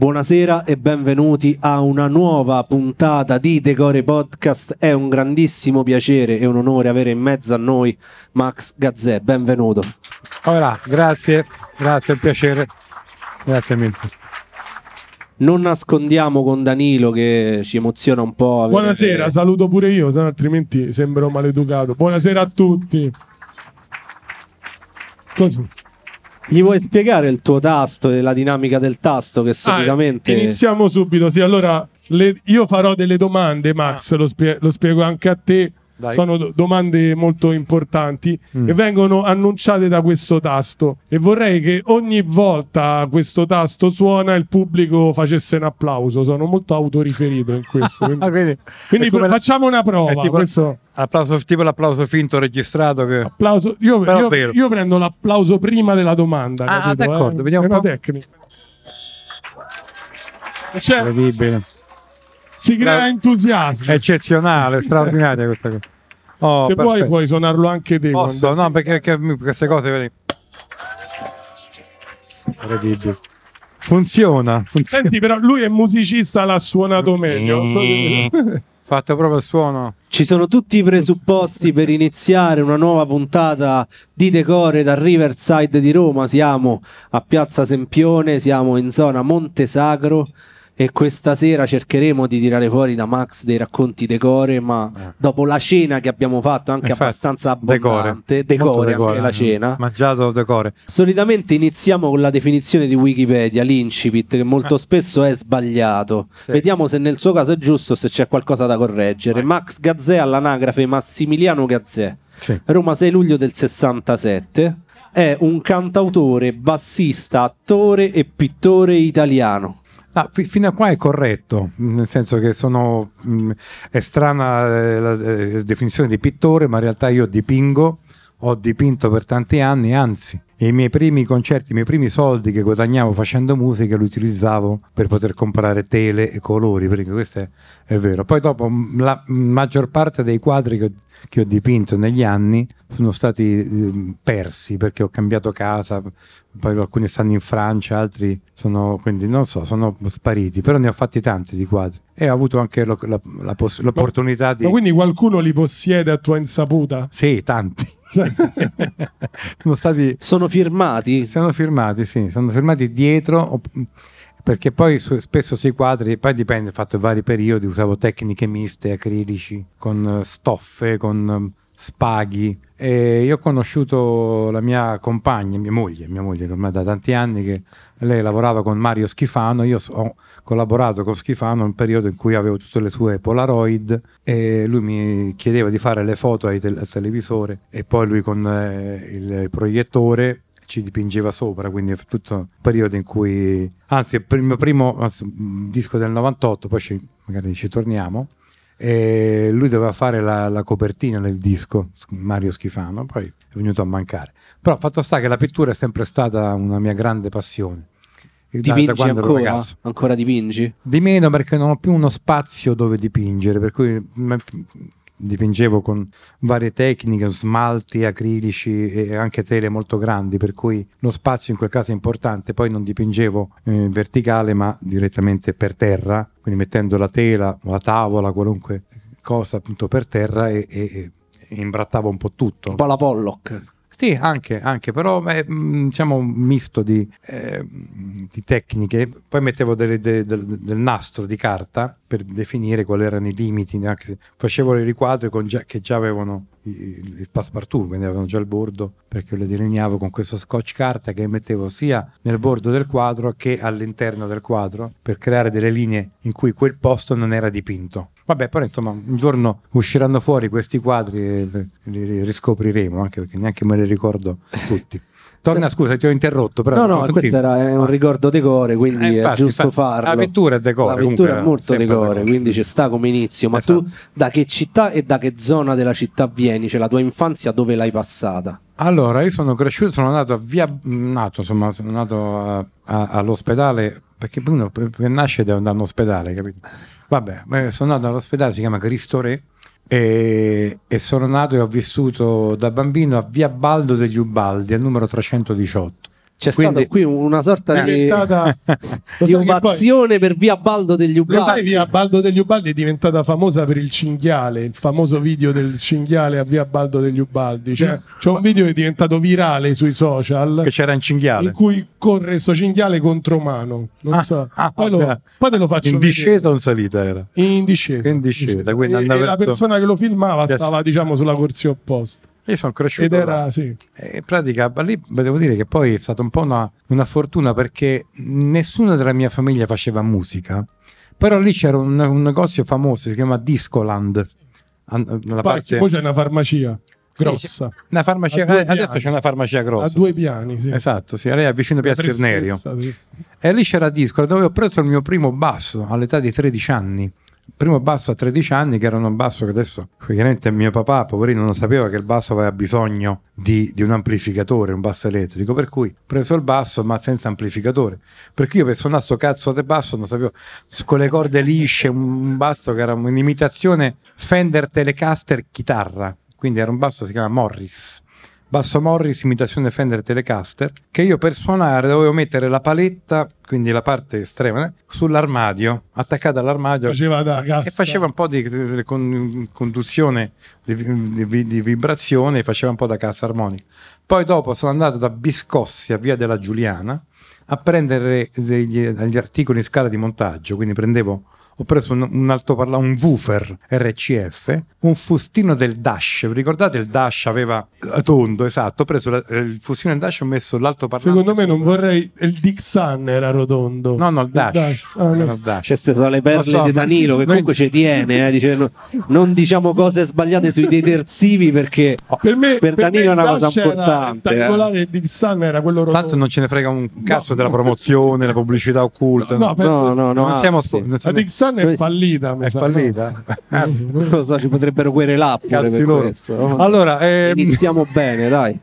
Buonasera e benvenuti a una nuova puntata di Decore Podcast. È un grandissimo piacere e un onore avere in mezzo a noi Max Gazzè. Benvenuto. Ora, grazie, grazie, è un piacere. Grazie mille. Non nascondiamo con Danilo che ci emoziona un po'. avere- Buonasera, saluto pure io, altrimenti sembro maleducato. Buonasera a tutti. Così. Gli vuoi spiegare il tuo tasto e la dinamica del tasto che solitamente... Ah, iniziamo subito. Sì, allora le- io farò delle domande, Max, lo, spie- lo spiego anche a te. Dai. Sono do- domande molto importanti Mm. e vengono annunciate da questo tasto. E vorrei che ogni volta questo tasto suona il pubblico facesse un applauso. Sono molto autoriferito in questo. quindi Ah, quindi, quindi come la- facciamo una prova. tipo, Questo- applauso, tipo l'applauso finto registrato che... applauso. Io, io- io prendo l'applauso prima della domanda. Ah, capito, d'accordo, eh? vediamo È un po'. tecnica. Cioè, Incredibile. si crea entusiasmo. Eccezionale, straordinaria questa cosa. Oh, Se vuoi perfetto. puoi suonarlo anche te. Posso? No, perché, perché queste cose... Vedi. Incredibile. Funziona, funziona. Senti, però lui è musicista, l'ha suonato meglio. So se- Fatto proprio il suono. Ci sono tutti i presupposti per iniziare una nuova puntata di Decore da Riverside di Roma. Siamo a Piazza Sempione, siamo in zona Monte Sacro e questa sera cercheremo di tirare fuori da Max dei racconti Decore, ma Eh. dopo la cena che abbiamo fatto, anche Infatti, abbastanza abbondante, decore, decore. anche la cena. Mangiato decore. Solitamente iniziamo con la definizione di Wikipedia, l'incipit, che molto spesso è sbagliato. Eh. Sì. Vediamo se nel suo caso è giusto, se c'è qualcosa da correggere. Max Gazzè all'anagrafe Massimiliano Gazzè, Sì. Roma 6 luglio del 67. È un cantautore, bassista, attore e pittore italiano. Ah, fi- fino a qua è corretto, nel senso che sono mh, è strana eh, la eh, definizione di pittore, ma in realtà io dipingo, ho dipinto per tanti anni, anzi, i miei primi concerti, i miei primi soldi che guadagnavo facendo musica li utilizzavo per poter comprare tele e colori, perché questo è, è vero. Poi dopo mh, la maggior parte dei quadri che ho, che ho dipinto negli anni sono stati eh, persi perché ho cambiato casa, poi alcuni stanno in Francia, altri sono, quindi non so, sono spariti, però ne ho fatti tanti di quadri e ho avuto anche lo- la, la poss- l'opportunità di... Ma quindi qualcuno li possiede a tua insaputa? Sì, tanti. sono stati... Sono firmati. Sono firmati, sì, sono firmati dietro o- perché poi su- spesso sui quadri, poi dipende, ho fatto vari periodi, usavo tecniche miste, acrilici, con eh, stoffe, con eh, spaghi. E io ho conosciuto la mia compagna, mia moglie, mia moglie che ormai da tanti anni che lei lavorava con Mario Schifano, io ho collaborato con Schifano un periodo in cui avevo tutte le sue Polaroid e lui mi chiedeva di fare le foto al televisore e poi lui con eh, il proiettore ci dipingeva sopra, quindi è tutto un periodo in cui, anzi, il primo, primo anzi, disco del 98, poi ci- magari ci torniamo, e lui doveva fare la, la copertina del disco, Mario Schifano, poi è venuto a mancare. Però fatto sta che la pittura è sempre stata una mia grande passione. Dipingi ancora? Ancora dipingi? Di meno perché non ho più uno spazio dove dipingere, per cui dipingevo con varie tecniche, smalti, acrilici e anche tele molto grandi, per cui lo spazio in quel caso è importante. Poi non dipingevo eh, verticale, ma direttamente per terra, quindi mettendo la tela o la tavola, qualunque cosa appunto per terra e, e- e imbrattavo un po' tutto. Un po' la Pollock. Sì, anche, anche, però è mm, diciamo un misto di, eh, di tecniche. Poi mettevo delle- de- del, del nastro di carta per definire quali erano i limiti. Anche facevo le riquadri con già- che già avevano il, il passepartout, quindi avevano già il bordo, perché le delineavo con questo scotch carta che mettevo sia nel bordo del quadro che all'interno del quadro per creare delle linee in cui quel posto non era dipinto. Vabbè, però insomma, un giorno usciranno fuori questi quadri e li- riscopriremo, anche perché neanche me li ricordo tutti. Torna, scusa, ti ho interrotto, però No, no, questo era è un ricordo decore, quindi Eh, è infatti, giusto infatti, farlo. La pittura è decore. La pittura è molto sempre decore, quindi ci sta come inizio. Ma tu Esatto. da che città e da che zona della città vieni? Cioè la tua infanzia dove l'hai passata? Allora, io sono cresciuto, sono nato a via, nato, insomma, sono nato a- a- all'ospedale, perché uno per, nascere deve andare all'ospedale, capito? Vabbè, sono nato all'ospedale, si chiama Cristo Re, e, e sono nato e ho vissuto da bambino a via Baldo degli Ubaldi, al numero 318. C'è Quindi- stata qui una sorta di, di sai che poi- ovazione per via Baldo degli Lo sai, Ubaldi. via Baldo degli Ubaldi è diventata famosa per il cinghiale, il famoso video del cinghiale a via Baldo degli Ubaldi. Cioè, c'è un video che è diventato virale sui social Che c'era un cinghiale. in cui corre sto cinghiale contro mano. Non Ah, so. ah, poi, lo, poi te lo faccio In vedere. discesa o in salita era? In discesa. In discesa, quindi E- andava e la verso- persona che lo filmava Yes. stava, diciamo, sulla corsia opposta. Io sono cresciuto Ed era, sì. In pratica, lì devo dire che poi è stata un po' una, una fortuna perché nessuno della mia famiglia faceva musica, però lì c'era un, un negozio famoso, si chiama Discoland. Poi, parte, poi c'è una farmacia grossa. una farmacia, adesso piani. c'è una farmacia grossa. A due piani, sì. Esatto, sì, lei è vicino a Piazza Irnerio. sì. E lì c'era Discoland dove ho preso il mio primo basso all'età di 13 anni. Primo basso a 13 anni, che era un basso che adesso, chiaramente mio papà, poverino, non sapeva che il basso aveva bisogno di, di un amplificatore, un basso elettrico, per cui ho preso il basso ma senza amplificatore. Per cui io per suonare sto cazzo di basso non sapevo, con le corde lisce, un basso che era un'imitazione Fender Telecaster chitarra, quindi era un basso che si chiama Morris. Basso Morris, imitazione Fender Telecaster, che io per suonare dovevo mettere la paletta, quindi la parte estrema, eh, sull'armadio, attaccata all'armadio Faceva da cassa. e faceva un po' di, di con- conduzione, di, di- di- di vibrazione, faceva un po' da cassa armonica. Poi dopo sono andato da Biscossi a Via della Giuliana a prendere degli, degli articoli in scala di montaggio, quindi prendevo ho preso un, un altoparla- un woofer RCF, un fustino del Dash. Vi ricordate il Dash aveva eh, tondo, esatto. Ho preso la- il fustino del Dash e ho messo l'altoparlante. Secondo me non vorrei. Il Dixon era rotondo. No, no, il Dash. Ah, no. Il Dash. Queste sono le perle so, di Danilo che noi- comunque ci tiene, eh, dice, no- non diciamo cose sbagliate sui detersivi perché Per me, Per Danilo me è una cosa importante, eh. Il Dixon era quello rotondo. Tanto non ce ne frega un cazzo della promozione, la pubblicità occulta. No, penso- no, no, no, non siamo spo- non La siamo- Dixon è fallita. mi è sa, fallita. no? non lo so, ci potrebbero querelare Cazzi loro. questo. no? Allora, ehm, iniziamo bene, dai.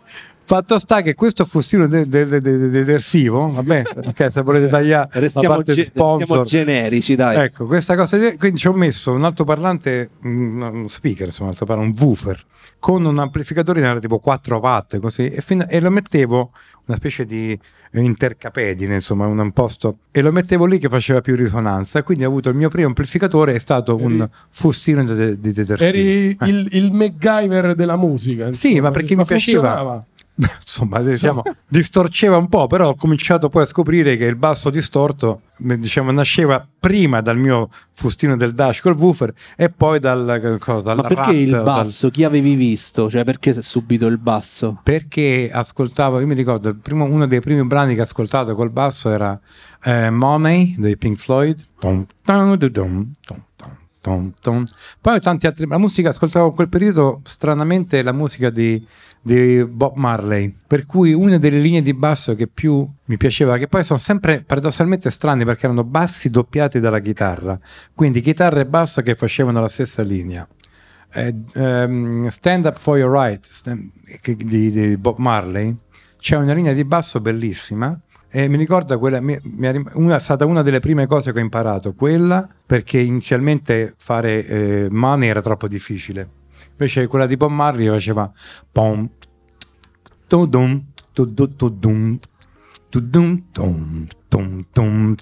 Fatto sta che questo fustino de- de- de- de- detersivo, vabbè, ok, se volete tagliare la Restiamo, parte ge- sponsor. generici, dai. Ecco, questa cosa, di- quindi ci ho messo un altoparlante, un, uno speaker, insomma, un altoparlante, un woofer, con un amplificatore che era tipo 4 watt, così, e, fin- e lo mettevo, una specie di intercapedine, insomma, un, un posto, e lo mettevo lì che faceva più risonanza, quindi ho avuto il mio primo amplificatore, è stato un Eri- fustino di, de- di detersivo. Eri Eh. il, il MacGyver della musica. Sì, insomma, ma perché mi piaceva. Insomma, diciamo, distorceva un po', però ho cominciato poi a scoprire che il basso distorto diciamo, nasceva prima dal mio fustino del dash col woofer e poi dal, cosa, Ma dal perché rat, il dal- basso? Chi avevi visto? Cioè, perché subito il basso? perché ascoltavo, io mi ricordo, il primo- uno dei primi brani che ho ascoltato col basso era eh, Money dei Pink Floyd. Tom, tom, du, dum, tom, tom. Poi tanti altri, la musica ascoltavo in quel periodo stranamente la musica di, di Bob Marley, per cui una delle linee di basso che più mi piaceva, che poi sono sempre paradossalmente strani perché erano bassi doppiati dalla chitarra, quindi chitarra e basso che facevano la stessa linea eh, ehm, Stand Up For Your Right di, di Bob Marley c'è una linea di basso bellissima e mi ricorda quella mi- mi una, è stata una delle prime cose che ho imparato quella perché inizialmente fare eh, money era troppo difficile invece quella di Bob Marley faceva pom tudum tudu- tudum tudum tum tum tum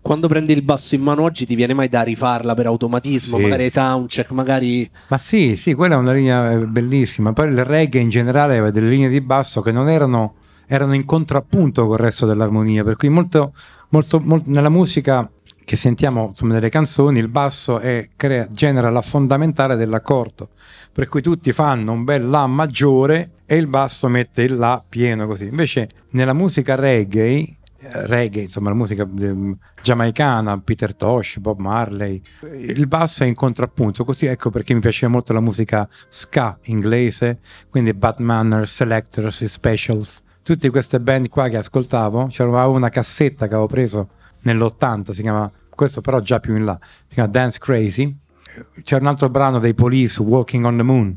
Quando prendi il basso in mano oggi, ti viene mai da rifarla per automatismo? Sì. Magari soundcheck, magari. Ma sì, sì, quella è una linea eh, bellissima. Poi il reggae in generale aveva delle linee di basso che non erano, erano in contrappunto col resto dell'armonia, per cui molto, molto, molto- nella musica che sentiamo insomma, nelle canzoni il basso è- crea- genera la fondamentale dell'accordo, per cui tutti fanno un bel La maggiore e il basso mette il La pieno così. Invece nella musica reggae eh, reggae, insomma la musica ehm, giamaicana, Peter Tosh, Bob Marley, eh, il basso è in contrappunto, così ecco perché mi piaceva molto la musica ska inglese, quindi Bad Manners, Selectors, Specials, tutte queste band qua che ascoltavo, c'era una cassetta che avevo preso nell'80, si chiama, questo però già più in là, si chiama Dance Crazy, c'era un altro brano dei Police, Walking on the Moon,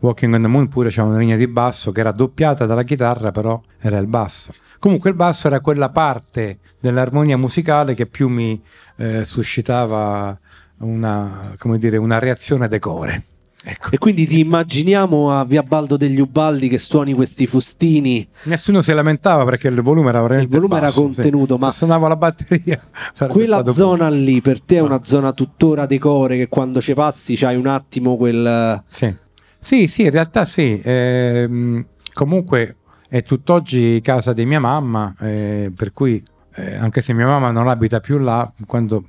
Walking on the Moon pure c'era una linea di basso che era doppiata dalla chitarra, però era il basso. Comunque il basso era quella parte dell'armonia musicale che più mi eh, suscitava una, dire, una reazione decore. Ecco. E quindi ti immaginiamo a Via Baldo degli Ubaldi che suoni questi fustini. Nessuno si lamentava perché il volume era veramente Il volume era basso, contenuto, sì. ma- Se suonava la batteria Quella zona lì per te è una zona tuttora decore che quando ci passi c'hai un attimo quel... Sì. sì, sì, in realtà sì. Ehm, comunque è tutt'oggi casa di mia mamma, eh, per cui eh, anche se mia mamma non abita più là, quando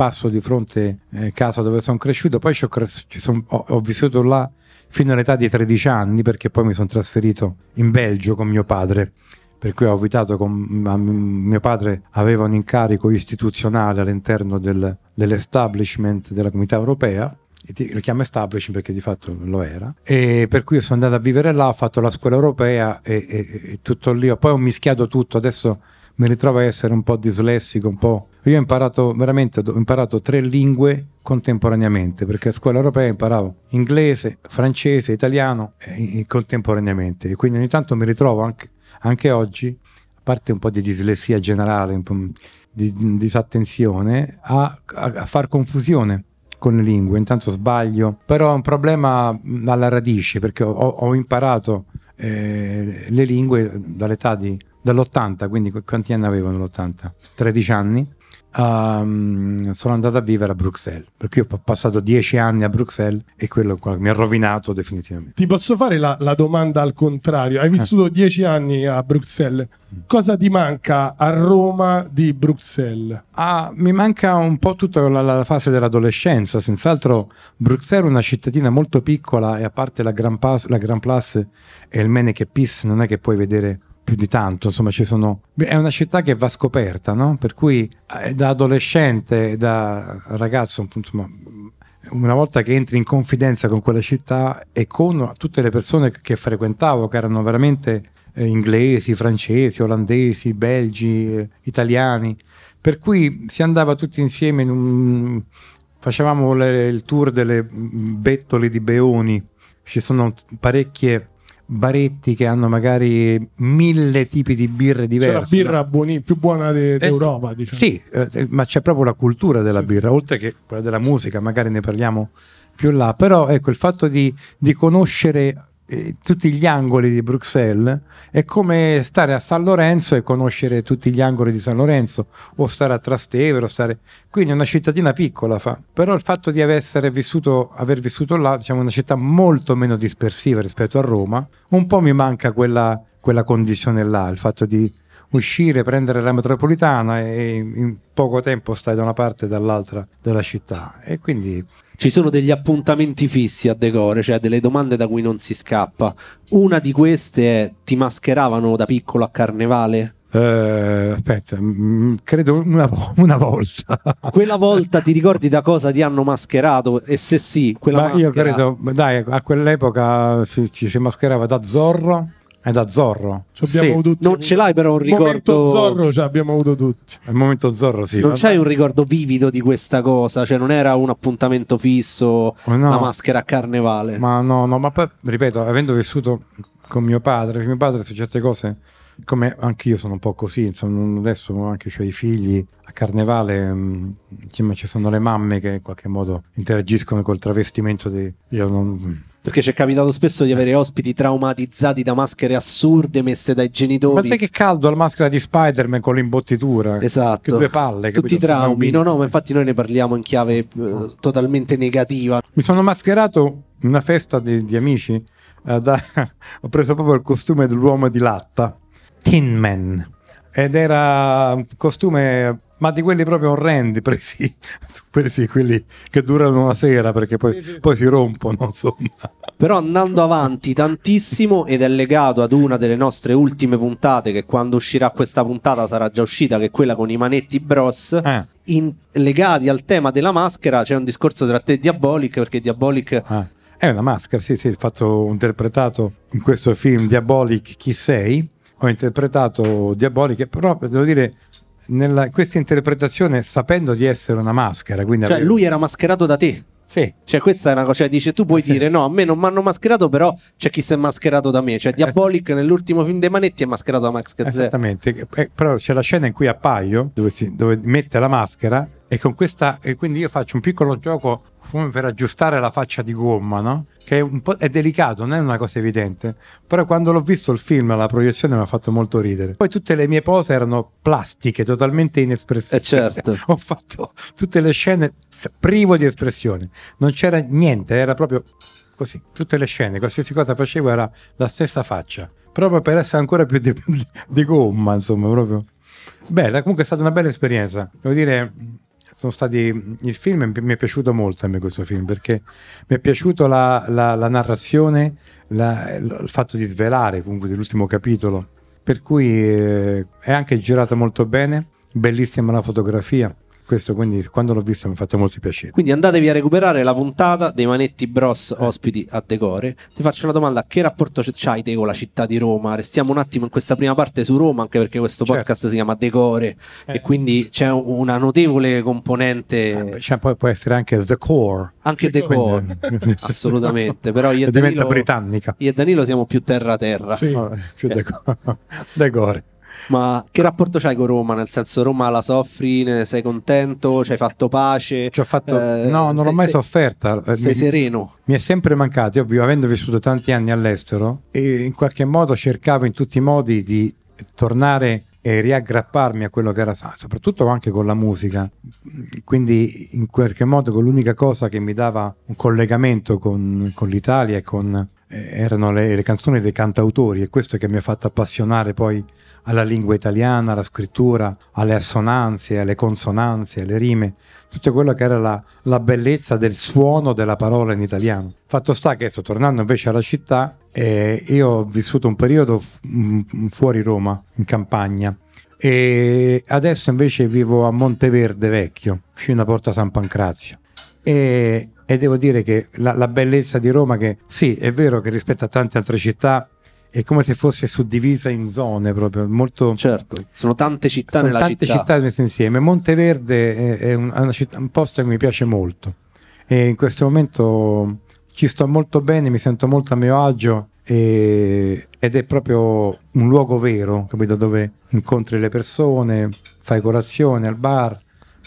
passo di fronte a casa dove sono cresciuto, poi cres- son- ho- ho vissuto là fino all'età di 13 anni perché poi mi sono trasferito in Belgio con mio padre. Per cui ho abitato con mio padre, aveva un incarico istituzionale all'interno del- dell'establishment della comunità europea lo chiamo establishment perché di fatto lo era e per cui sono andato a vivere là ho fatto la scuola europea e, e- e tutto lì poi ho mischiato tutto adesso mi ritrovo a essere un po' dislessico un po' io ho imparato veramente ho imparato tre lingue contemporaneamente perché a scuola europea imparavo inglese francese italiano eh, contemporaneamente. E quindi ogni tanto mi ritrovo anche, anche oggi a parte un po' di dislessia generale un po' di di disattenzione a, a, a far confusione con le lingue, intanto sbaglio, però è un problema alla radice perché ho, ho imparato eh, le lingue dall'età di, dall'80, quindi qu- quanti anni avevo nell'80? 13 anni. Ehm, sono andato a vivere a Bruxelles, perché io ho passato 10 anni a Bruxelles e quello mi ha rovinato definitivamente. Ti posso fare la, la domanda al contrario? Hai Eh. vissuto dieci anni a Bruxelles. Cosa ti manca a Roma di Bruxelles? Ah, mi manca un po' tutta la, la fase dell'adolescenza, senz'altro Bruxelles è una cittadina molto piccola e a parte la Grand, Pas- la Grand Place e il Meneke Pis non è che puoi vedere più di tanto, insomma ci sono... È una città che va scoperta, no? Per cui eh, da adolescente, da ragazzo, appunto, insomma, una volta che entri in confidenza con quella città e con tutte le persone che frequentavo, che erano veramente eh, inglesi, francesi, olandesi, belgi, eh, italiani, per cui si andava tutti insieme in un... facevamo le- il tour delle mm, bettole di Beoni, ci sono parecchie baretti che hanno magari mille tipi di birre C'è diverse. la birra buoni- più buona de- d'Europa, diciamo. Sì, eh, ma c'è proprio la cultura della Sì, sì. birra, oltre che quella della musica, magari ne parliamo più là. Però ecco, il fatto di, di conoscere eh, tutti gli angoli di Bruxelles è come stare a San Lorenzo e conoscere tutti gli angoli di San Lorenzo, o stare a Trastevere, o stare... Quindi è una cittadina piccola, fa. però il fatto di vissuto, aver vissuto là, diciamo una città molto meno dispersiva rispetto a Roma, un po' mi manca quella, quella condizione là, il fatto di uscire, prendere la metropolitana e in poco tempo stai da una parte e dall'altra della città. E quindi Ci sono degli appuntamenti fissi a decore, cioè delle domande da cui non si scappa. Una di queste è: ti mascheravano da piccolo a carnevale? eh, aspetta, mm, credo una, una volta. Quella volta ti ricordi da cosa ti hanno mascherato? E se sì, quella io maschera- credo, dai, a quell'epoca si- ci si mascherava da Zorro e da Zorro. Sì, Non ce l'hai però un Il momento ricordo. Zorro ce l'abbiamo avuto tutti. al momento Zorro sì. non c'hai un ricordo vivido di questa cosa, cioè non era un appuntamento fisso, Oh, no. la maschera a carnevale. Ma no, no, ma poi ripeto, avendo vissuto con mio padre, mio padre su certe cose, come anche io sono un po' così, insomma, adesso anche ho i figli, a carnevale mh, insomma, ci sono le mamme che in qualche modo interagiscono col travestimento di... Io non... Perché ci è capitato spesso di avere ospiti traumatizzati da maschere assurde messe dai Ma genitori. sai che caldo la maschera di Spider-Man con l'imbottitura? Esatto. Che due palle. Tutti i traumi. No, no, ma infatti noi ne parliamo in chiave eh, totalmente negativa. Mi sono mascherato in una festa di, di amici, eh, da- ho preso proprio il costume dell'uomo di latta, Tin Man, ed era un costume, ma di quelli proprio orrendi, presi, presi quelli che durano una sera perché poi, poi si rompono, insomma. Però andando avanti tantissimo ed è legato ad una delle nostre ultime puntate che quando uscirà questa puntata sarà già uscita, che è quella con i manetti bros. Eh, in- legati al tema della maschera c'è un discorso tra te e Diabolic perché Diabolic ah. È una maschera, sì, sì, ho fatto ho interpretato in questo film Diabolic Chi sei, ho interpretato Diabolic, però devo dire, nella, questa interpretazione sapendo di essere una maschera, quindi cioè avevo- lui era mascherato da te. Sì, cioè questa è una cosa cioè dice tu puoi Sì. dire no a me non mi hanno mascherato però c'è chi si è mascherato da me. Cioè Diabolic nell'ultimo film dei manetti è mascherato da Max Gazzè. Esattamente, Eh, però c'è la scena in cui appaio dove, si, dove mette la maschera e con questa e quindi io faccio un piccolo gioco come per aggiustare la faccia di gomma, no? Che è, un po', è delicato, non è una cosa evidente. Però quando l'ho visto il film, la proiezione mi ha fatto molto ridere. Poi tutte le mie pose erano plastiche, totalmente inespressive. Eh, certo. Ho fatto tutte le scene privo di espressione. Non c'era niente, era proprio così. Tutte le scene, qualsiasi cosa facevo era la stessa faccia. Proprio per essere ancora più di, di gomma, insomma, proprio. Bella, comunque è stata una bella esperienza. Devo dire, sono stati. Il film mi è piaciuto molto a me questo film perché mi è piaciuto la, la- la narrazione, la- il fatto di svelare comunque dell'ultimo capitolo. Per cui eh, è anche girato molto bene, bellissima la fotografia. Questo quindi quando l'ho visto mi ha fatto molto piacere. Quindi andatevi a recuperare la puntata dei Manetti Bros ospiti a Decore. Ti faccio una domanda: che rapporto c'hai te con la città di Roma? Restiamo un attimo in questa prima parte su Roma, anche perché questo Certo. podcast si chiama Decore Eh. e quindi c'è un- una notevole componente Cioè, poi può essere anche The Core. anche Decore, Quindi- assolutamente. Però io e diventa Danilo, britannica. io e Danilo siamo più terra terra. Sì. Più deco- decore. Ma che rapporto c'hai con Roma? Nel senso, Roma la soffri, ne sei contento? Ci hai fatto pace? Ci ho fatto- Eh, no, non l'ho mai sei- sofferta. Eh, Sei mi- sereno. Mi è sempre mancato, io avendo vissuto tanti anni all'estero e in qualche modo cercavo in tutti i modi di tornare e riaggrapparmi a quello che era, soprattutto anche con la musica. Quindi in qualche modo con l'unica cosa che mi dava un collegamento con, con l'Italia e con, eh, erano le, le canzoni dei cantautori e questo che mi ha fatto appassionare poi alla lingua italiana, alla scrittura, alle assonanze, alle consonanze, alle rime, tutto quello che era la, la bellezza del suono della parola in italiano. Fatto sta che sto tornando invece alla città e io ho vissuto un periodo fu- mm, fuori Roma, in campagna. E adesso invece vivo a Monteverde Vecchio, vicino a Porta San Pancrazio. E, e devo dire che la, la bellezza di Roma, che sì, è vero che rispetto a tante altre città è come se fosse suddivisa in zone proprio molto Certo, sono tante città sono nella tante città. città messe insieme. Monteverde è, è un, città- un posto che mi piace molto e in questo momento ci sto molto bene, mi sento molto a mio agio e- ed è proprio un luogo vero, capito? Dove incontri le persone, fai colazione al bar,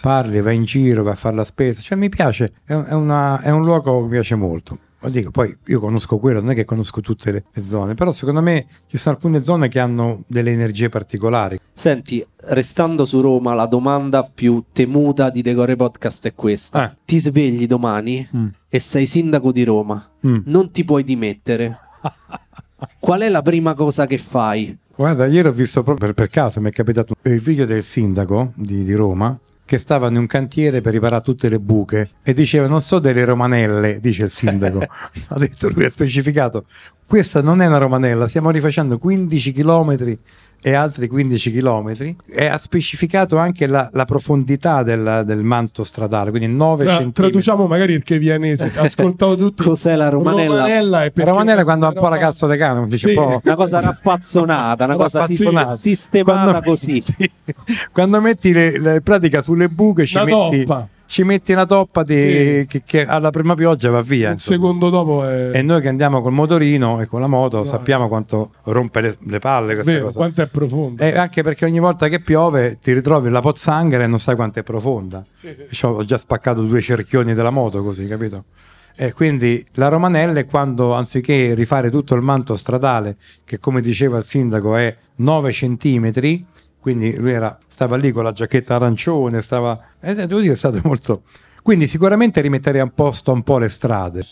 parli, vai in giro, vai a fare la spesa. Cioè mi piace, è una- è un luogo che mi piace molto. Dico, poi io conosco quello, non è che conosco tutte le, le zone, però secondo me ci sono alcune zone che hanno delle energie particolari. Senti, restando su Roma, la domanda più temuta di Decore Podcast è questa. Eh. Ti svegli domani Mm. e sei sindaco di Roma. Mm. Non ti puoi dimettere. Qual è la prima cosa che fai? Guarda, ieri ho visto proprio per, per caso, mi è capitato il video del sindaco di, di Roma che stava in un cantiere per riparare tutte le buche e diceva non so delle romanelle, dice il sindaco. ha detto lui, ha specificato, questa non è una romanella, stiamo rifacendo 15 chilometri e altri 15 chilometri e ha specificato anche la, la profondità del, del manto stradale, quindi 9 Tra- centimetri. traduciamo magari il chevianese. Ascoltavo tutti. Cos'è la romanella? è La perché romanella quando ha un po' la cazzo di cane, dice Sì. un po'... Una cosa raffazzonata, una cosa Raffazzonato. sistemata Quando così. metti- quando metti le, le- pratica sulle buche ci Una metti, toppa. Ci metti una toppa di- Sì. che, che alla prima pioggia va via Un insomma. secondo dopo è e noi che andiamo col motorino e con la moto No. sappiamo quanto rompe le, le palle questa vero, cosa quanto è profondo. e anche perché ogni volta che piove ti ritrovi la pozzanghera e non sai quanto è profonda Sì, sì. Ho già spaccato due cerchioni della moto così, capito? E quindi la romanella è quando anziché rifare tutto il manto stradale, che come diceva il sindaco è 9 centimetri, quindi lui era, stava lì con la giacchetta arancione, stava... E devo dire è stato molto... Quindi sicuramente rimetterei a posto un po' le strade.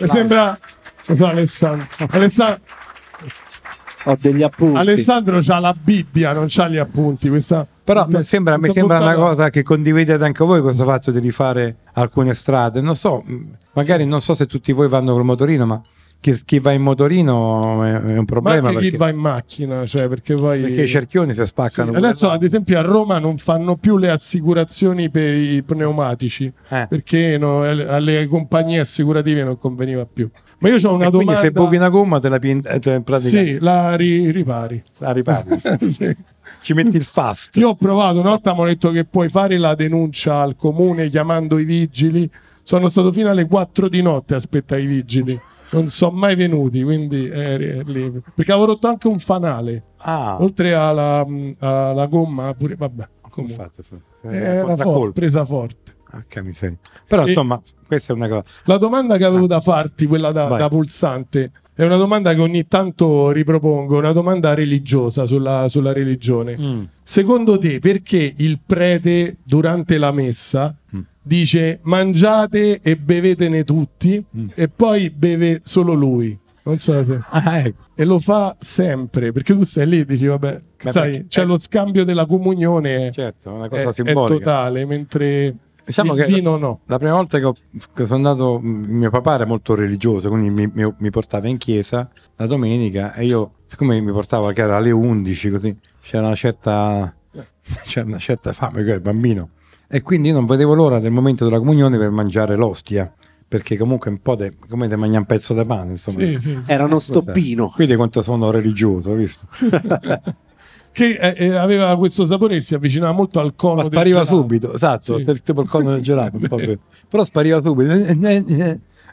Mi sembra lo so, Alessandro. Alessandro, Ho degli appunti. Alessandro c'ha la Bibbia, non c'ha gli appunti. Questa, Però mi sembra, mi sembra una cosa che condividete anche voi questo fatto di rifare alcune strade. Non so, magari non so se tutti voi vanno col motorino, ma chi, chi va in motorino è, è un Ma problema anche chi perché, va in macchina, cioè perché poi perché i cerchioni si Sì, spaccano. adesso ad esempio a Roma non fanno più le assicurazioni per i pneumatici Eh. perché no, alle compagnie assicurative non conveniva più. Ma io ho una E quindi domanda. se buchi una gomma te la pien- te- pratica Sì, la ri- ripari. la ripari. Sì. Ci metti il fast. Io ho provato, una volta mi hanno detto che puoi fare la denuncia al comune chiamando i vigili. Sono stato fino alle 4 di notte a aspettare i vigili. Non sono mai venuti, quindi è lì. Perché avevo rotto anche un fanale. Ah, Oltre alla, alla gomma, pure vabbè. come fate? Era Porta for- presa forte. Miseria. Però E- insomma, questa è una cosa. La domanda che avevo da farti, quella da, da pulsante, è una domanda che ogni tanto ripropongo, una domanda religiosa sulla, sulla religione. Mm. Secondo te, perché il prete durante la messa Mm. dice mangiate e bevetene tutti Mm. e poi beve solo lui? Non so se... Ah, ecco. E lo fa sempre, perché tu stai lì e dici, vabbè, Beh, sai, perché- c'è lo scambio della comunione, Certo, è una è, cosa è simbolica. totale, mentre Diciamo il che- vino no. La prima volta che, ho- che sono andato, mio papà era molto religioso, quindi mi, mi- mi portava in chiesa la domenica e io, siccome mi portava che era alle 11, così c'era una certa, c'era una certa fame, che ero bambino, e quindi io non vedevo l'ora del momento della comunione per mangiare l'ostia, perché comunque un po' de, come te mangia un pezzo di pane, insomma. Sì, sì. Era uno stoppino. Quindi quanto sono religioso, hai visto? Che eh, eh, aveva questo sapore che si avvicinava molto al cono Ma spariva subito, esatto, Sì. tipo il cono del gelato, però spariva subito,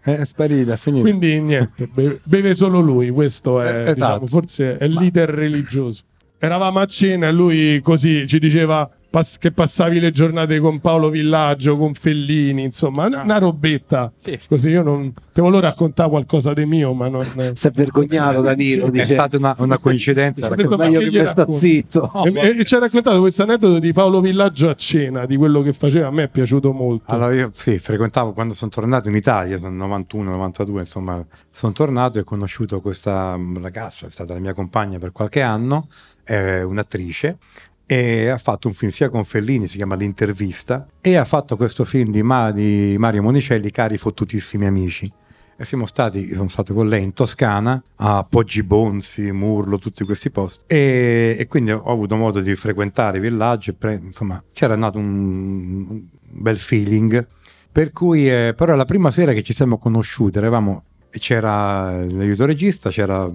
è sparita, è finita. Quindi niente, be- beve solo lui, questo è, Eh, esatto. diciamo, forse è l'iter religioso. Eravamo a cena e lui così ci diceva pass- che passavi le giornate con Paolo Villaggio, con Fellini, insomma, una, una robetta. Ah. Sì. Così io non te volevo raccontare qualcosa di mio, ma non... Si è vergognato Danilo, è dice. stata una, una coincidenza. Ho detto, ma Meglio che che gli me sta racconti? zitto. E, e ci ha raccontato questo aneddoto di Paolo Villaggio a cena, di quello che faceva, a me è piaciuto molto. Allora io sì, frequentavo quando sono tornato in Italia, sono 91, 92, insomma, sono tornato e ho conosciuto questa mm, ragazza, è stata la mia compagna per qualche anno, è un'attrice e ha fatto un film sia con Fellini, si chiama L'intervista, e ha fatto questo film di, Ma- di Mario Monicelli, Cari fottutissimi amici. E siamo stati, sono stato con lei in Toscana, a Poggi Bonzi, Murlo, tutti questi posti. E, e quindi ho avuto modo di frequentare i villaggi, pre- insomma, c'era nato un, un bel feeling. Per cui, eh, però, la prima sera che ci siamo conosciuti, eravamo, c'era l'aiuto regista, c'era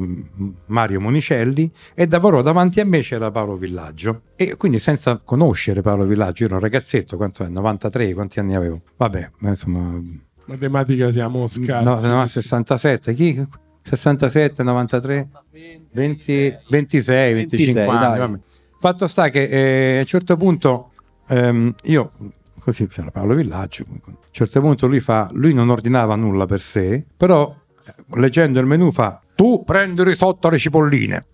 Mario Monicelli e davvero davanti a me c'era Paolo Villaggio. E quindi, senza conoscere Paolo Villaggio, io ero un ragazzetto, quanto è? 93, quanti anni avevo? Vabbè, insomma, Matematica siamo scarsi. No, no, 67, chi? 67, 93, 20, 26, 25 26, anni. vabbè. Fatto sta che eh, a un certo punto ehm, io, così c'era Paolo Villaggio, a un certo punto lui fa, lui non ordinava nulla per sé, però leggendo il menù fa, tu prendi risotto alle cipolline.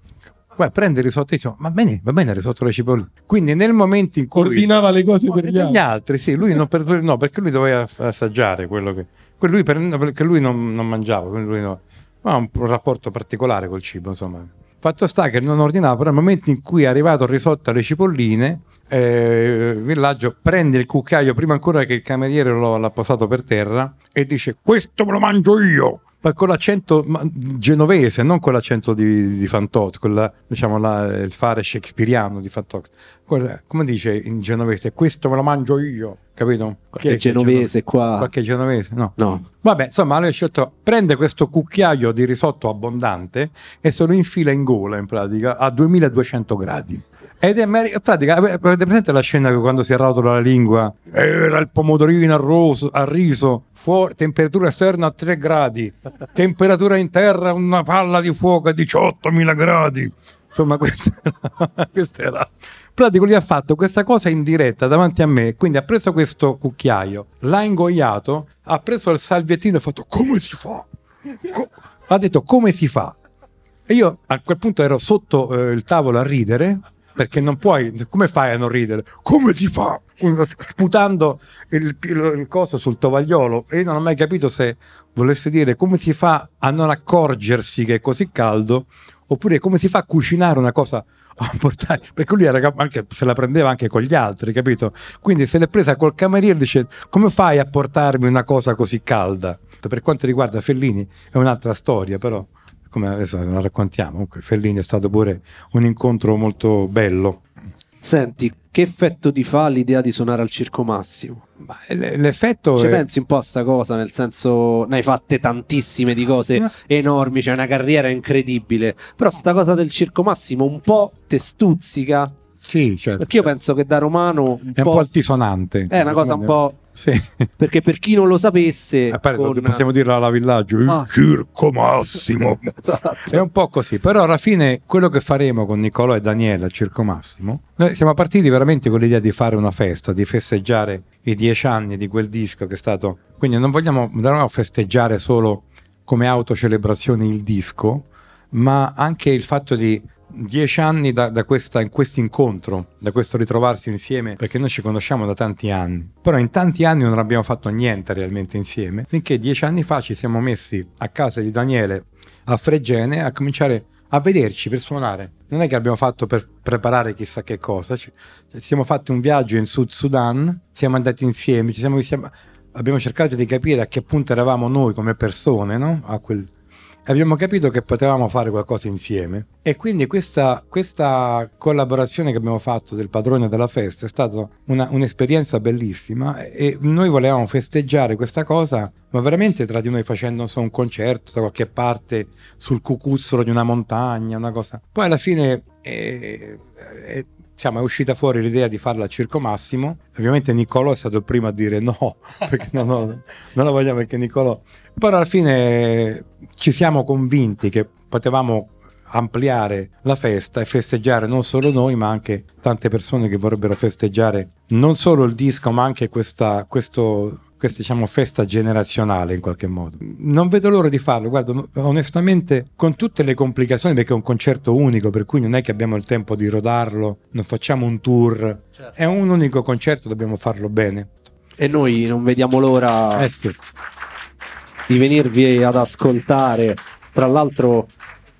Guarda, prendi il risotto e dice, va bene, va bene il risotto alle cipolline. Quindi nel momento in cui... Ordinava le cose No, per gli altri. sì, lui non per no, perché lui doveva ass- assaggiare quello che lui per- perché lui non, non mangiava, lui no- ha un, un rapporto particolare col cibo, insomma. Fatto sta che non ordinava, però nel momento in cui è arrivato il risotto alle cipolline, eh, Villaggio prende il cucchiaio prima ancora che il cameriere lo, l'ha posato per terra e dice questo me lo mangio io ma con l'accento genovese, non con l'accento di, di Fantozzi, con la- diciamo la- il fare shakespeariano di Fantozzi. Quella- Come dice in genovese? Questo me lo mangio io, capito? Chi Che è che è genovese qua. Qualche genovese? No. No. Vabbè, insomma, lui ha scelto, prende questo cucchiaio di risotto abbondante e se lo infila in gola, in pratica, a 2200 gradi. Ed è in pratica, ave- avete presente la scena che quando si arrotola la lingua? Era il pomodorino a, roso- a riso, fuori, temperatura esterna a 3 gradi, temperatura interna una palla di fuoco a 18.000 gradi. Insomma, questa era, questa era. In pratica lui ha fatto questa cosa in diretta davanti a me, quindi ha preso questo cucchiaio, l'ha ingoiato, ha preso il salviettino e ha fatto come si fa? Co- ha detto come si fa? E io a quel punto ero sotto eh, il tavolo a ridere, perché non puoi, come fai a non ridere? Come si fa? Sputando il, il- il coso sul tovagliolo e io non ho mai capito se volesse dire come si fa a non accorgersi che è così caldo oppure come si fa a cucinare una cosa a portare perché lui era anche, se la prendeva anche con gli altri capito quindi se l'è presa col cameriere dice come fai a portarmi una cosa così calda per quanto riguarda Fellini è un'altra storia però come adesso la raccontiamo comunque Fellini è stato pure un incontro molto bello Senti, che effetto ti fa l'idea di suonare al Circo Massimo? Ma l'effetto Ci è- pensi un po' a sta cosa, nel senso, ne hai fatte tantissime di cose Eh. enormi, c'è una carriera incredibile, però sta cosa del Circo Massimo un po' te stuzzica, sì certo perché io penso che da romano un è un po'... po' altisonante è una cosa un po'... sì perché per chi non lo sapesse... A parte, con- possiamo dirlo alla villaggio il Ah. circo massimo Esatto. È un po' così, però alla fine quello che faremo con Nicolò e Daniele al Circo Massimo, noi siamo partiti veramente con l'idea di fare una festa, di festeggiare i dieci anni di quel disco che è stato... Quindi non vogliamo, non vogliamo festeggiare solo come autocelebrazione il disco, ma anche il fatto di dieci anni da, da questo incontro, da questo ritrovarsi insieme, perché noi ci conosciamo da tanti anni. Però in tanti anni non abbiamo fatto niente realmente insieme, finché dieci anni fa ci siamo messi a casa di Daniele a Fregene a cominciare a vederci per suonare. Non è che abbiamo fatto per preparare chissà che cosa, ci siamo fatti un viaggio in Sud Sudan, siamo andati insieme, siamo, abbiamo cercato di capire a che punto eravamo noi come persone, no? A quel abbiamo capito che potevamo fare qualcosa insieme e quindi questa, questa collaborazione che abbiamo fatto del padrone della festa è stata una, un'esperienza bellissima e noi volevamo festeggiare questa cosa ma veramente tra di noi facendo so, un concerto da qualche parte sul cucuzzolo di una montagna una cosa. Poi alla fine eh, eh, diciamo, è uscita fuori l'idea di farla al Circo Massimo. Ovviamente Niccolò è stato il primo a dire no, perché no, no, non la vogliamo perché Niccolò. Però alla fine ci siamo convinti che potevamo ampliare la festa e festeggiare non solo noi, ma anche tante persone che vorrebbero festeggiare non solo il disco, ma anche questa, questo, questa diciamo, festa generazionale in qualche modo. Non vedo l'ora di farlo, guarda, onestamente, con tutte le complicazioni, perché è un concerto unico, per cui non è che abbiamo il tempo di rodarlo, non facciamo un tour, certo. è un unico concerto, dobbiamo farlo bene. E noi non vediamo l'ora eh sì. di venirvi ad ascoltare. Tra l'altro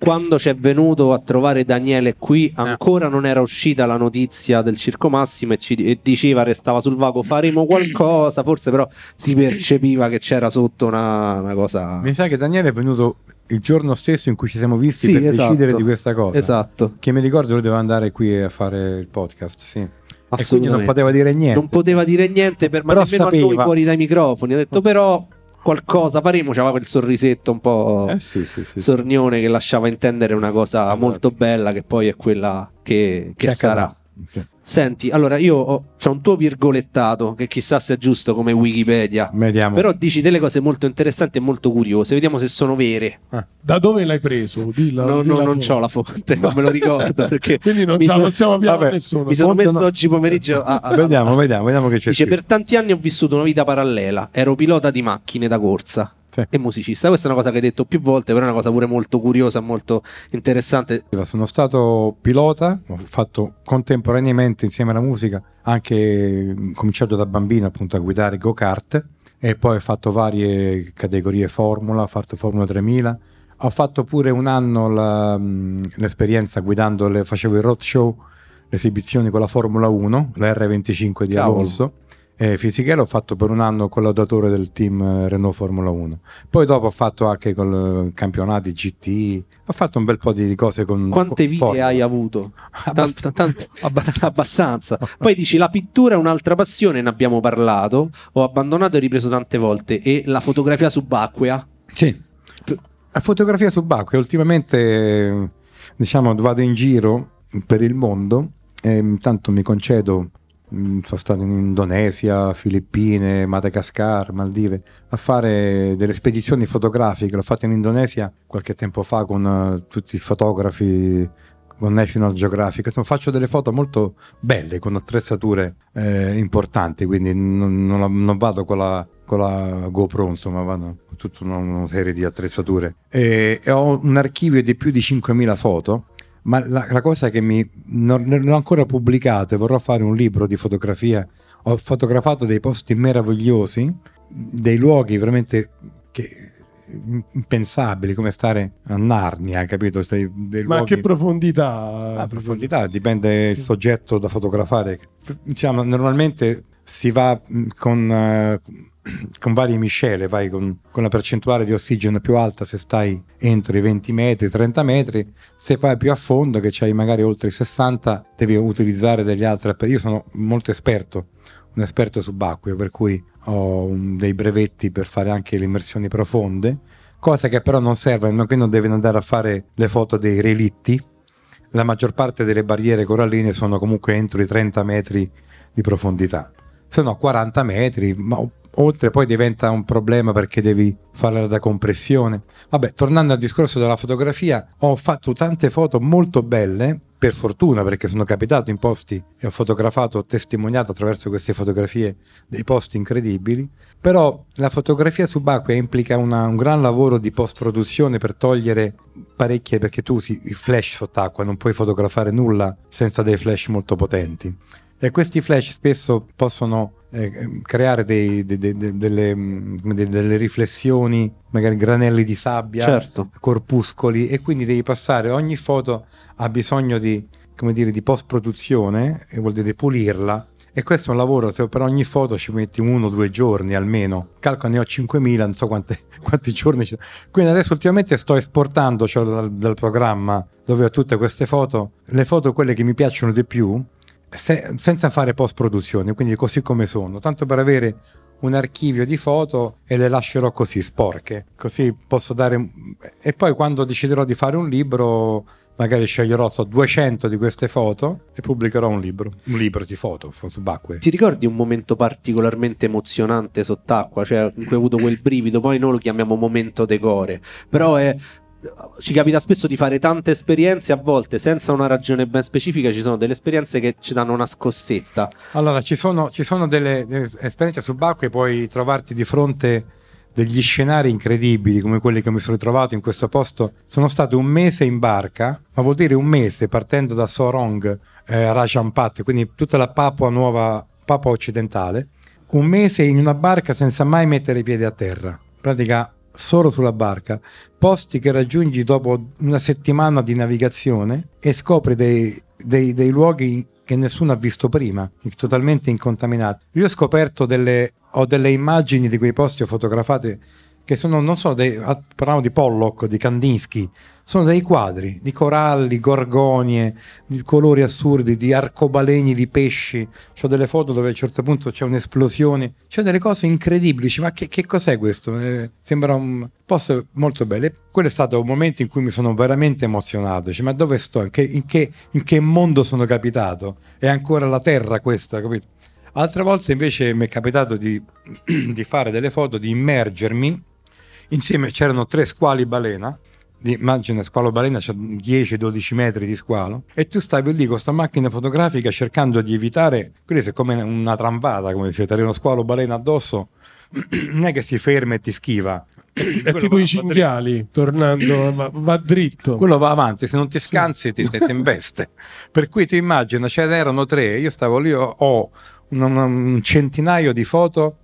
quando ci è venuto a trovare Daniele qui eh. ancora non era uscita la notizia del Circo Massimo e, ci, e diceva restava sul vago faremo qualcosa forse però si percepiva che c'era sotto una, una cosa mi sa che Daniele è venuto il giorno stesso in cui ci siamo visti sì, per esatto, decidere di questa cosa. Esatto. Che mi ricordo lui doveva andare qui a fare il podcast sì. E quindi non poteva dire niente. Non poteva dire niente per ma nemmeno sapeva. a noi fuori dai microfoni. Ha detto però qualcosa faremo. C'aveva quel sorrisetto un po' eh sì, sì, sì, sornione che lasciava intendere una cosa esatto. molto bella che poi è quella che, che, che sarà. Okay. Senti, allora io ho c'è un tuo virgolettato che chissà se è giusto come Wikipedia. Vediamo. Però dici delle cose molto interessanti e molto curiose. Vediamo se sono vere. Ah. Da dove l'hai preso? Dilla, no, no, non ho la fonte, non me lo ricordo perché Quindi non, so, possiamo avviare nessuno. Mi sono messo no. oggi pomeriggio a, a, vediamo, vediamo, vediamo che c'è. Dice scritto. per tanti anni ho vissuto una vita parallela. Ero pilota di macchine da corsa sì. e musicista. Questa è una cosa che hai detto più volte, però è una cosa pure molto curiosa, molto interessante. Sono stato pilota, ho fatto contemporaneamente insieme alla musica, anche cominciato da bambino appunto a guidare go-kart e poi ho fatto varie categorie Formula, ho fatto Formula 3000. Ho fatto pure un anno la, l'esperienza guidando, le, facevo il road show, le esibizioni con la Formula 1, la R25 di Cavolo. Alonso eh, Fisichella ho fatto per un anno collaudatore del team eh, Renault Formula 1. Poi dopo ho fatto anche con i campionati GT, ho fatto un bel po' di cose con Quante vite Formula. hai avuto? Abbast- tante, abbastanza. abbastanza. Poi dici la pittura è un'altra passione, ne abbiamo parlato, ho abbandonato e ripreso tante volte e la fotografia subacquea? Sì. La fotografia subacquea ultimamente diciamo vado in giro per il mondo e intanto mi concedo sono stato in Indonesia, Filippine, Madagascar, Maldive, a fare delle spedizioni fotografiche. L'ho fatta in Indonesia qualche tempo fa con uh, tutti i fotografi con National Geographic. Insomma, faccio delle foto molto belle con attrezzature eh, importanti, quindi non, non, non vado con la, con la, GoPro, insomma, vado con tutta una, una serie di attrezzature. E, e ho un archivio di più di 5.000 foto ma la, la cosa che mi non, non ho ancora pubblicato, vorrò fare un libro di fotografia. Ho fotografato dei posti meravigliosi, dei luoghi veramente che, impensabili, come stare a Narnia, capito? Dei, dei Ma luoghi... che profondità? La profondità dipende dal soggetto da fotografare. Diciamo, normalmente si va con. Con varie miscele, vai con, con, la percentuale di ossigeno più alta se stai entro i 20 metri, 30 metri, se vai più a fondo che c'hai magari oltre i 60 devi utilizzare degli altri, io sono molto esperto, un esperto subacqueo per cui ho un, dei brevetti per fare anche le immersioni profonde, cosa che però non serve, qui non devi andare a fare le foto dei relitti, la maggior parte delle barriere coralline sono comunque entro i 30 metri di profondità. Se no 40 metri, ma oltre poi diventa un problema perché devi fare da compressione. Vabbè, tornando al discorso della fotografia, ho fatto tante foto molto belle, per fortuna perché sono capitato in posti e ho fotografato, ho testimoniato attraverso queste fotografie dei posti incredibili, però la fotografia subacquea implica una, un gran lavoro di post-produzione per togliere parecchie, perché tu usi i flash sott'acqua, non puoi fotografare nulla senza dei flash molto potenti. E questi flash spesso possono eh, creare dei, de, de, de, delle, mm, delle, riflessioni, magari granelli di sabbia, certo. corpuscoli, e quindi devi passare ogni foto ha bisogno di, come dire, di post produzione, e vuol dire pulirla. E questo è un lavoro, se per ogni foto ci metti uno o due giorni almeno. Calcola, ne ho 5.000, non so quante, quanti giorni ci Quindi adesso ultimamente sto esportando cioè, dal, dal programma dove ho tutte queste foto, le foto quelle che mi piacciono di più, se, senza fare post produzione, quindi così come sono, tanto per avere un archivio di foto e le lascerò così sporche, così posso dare e poi quando deciderò di fare un libro magari sceglierò so, 200 di queste foto e pubblicherò un libro, un libro di foto subacquee. Ti ricordi un momento particolarmente emozionante sott'acqua, cioè in cui hai avuto quel brivido, poi noi lo chiamiamo momento decore, però è ci capita spesso di fare tante esperienze, a volte senza una ragione ben specifica, ci sono delle esperienze che ci danno una scossetta. Allora, ci sono, ci sono delle, delle, esperienze subacquee, puoi trovarti di fronte degli scenari incredibili come quelli che mi sono ritrovato in questo posto. Sono stato un mese in barca, ma vuol dire un mese partendo da Sorong, eh, Rajampat, quindi tutta la Papua Nuova, Papua occidentale, un mese in una barca senza mai mettere i piedi a terra. In pratica solo sulla barca, posti che raggiungi dopo una settimana di navigazione e scopri dei, dei, dei luoghi che nessuno ha visto prima, totalmente incontaminati. Io ho scoperto delle, ho delle immagini di quei posti ho fotografate che sono, non so, dei, parliamo di Pollock, di Kandinsky, sono dei quadri di coralli, gorgonie, di colori assurdi, di arcobaleni di pesci. Ho delle foto dove a un certo punto c'è un'esplosione, c'è delle cose incredibili. Ma che, che cos'è questo? Eh, sembra un posto molto bello. E quello è stato un momento in cui mi sono veramente emozionato. Dice, ma dove sto? In che, in, che, in che mondo sono capitato? È ancora la terra questa, capito? Altre volte invece mi è capitato di, di fare delle foto, di immergermi. Insieme c'erano tre squali balena immagina squalo balena c'è 10-12 metri di squalo e tu stavi lì con questa macchina fotografica cercando di evitare quello è come una tramvata come ti arriva uno squalo balena addosso non è che si ferma e ti schiva. È tipo i cinghiali tornando va, va, dritto. Quello va avanti se non ti scansi ti, ti, ti investe. Per cui ti immagina ce n'erano tre io stavo lì ho, ho un, un centinaio di foto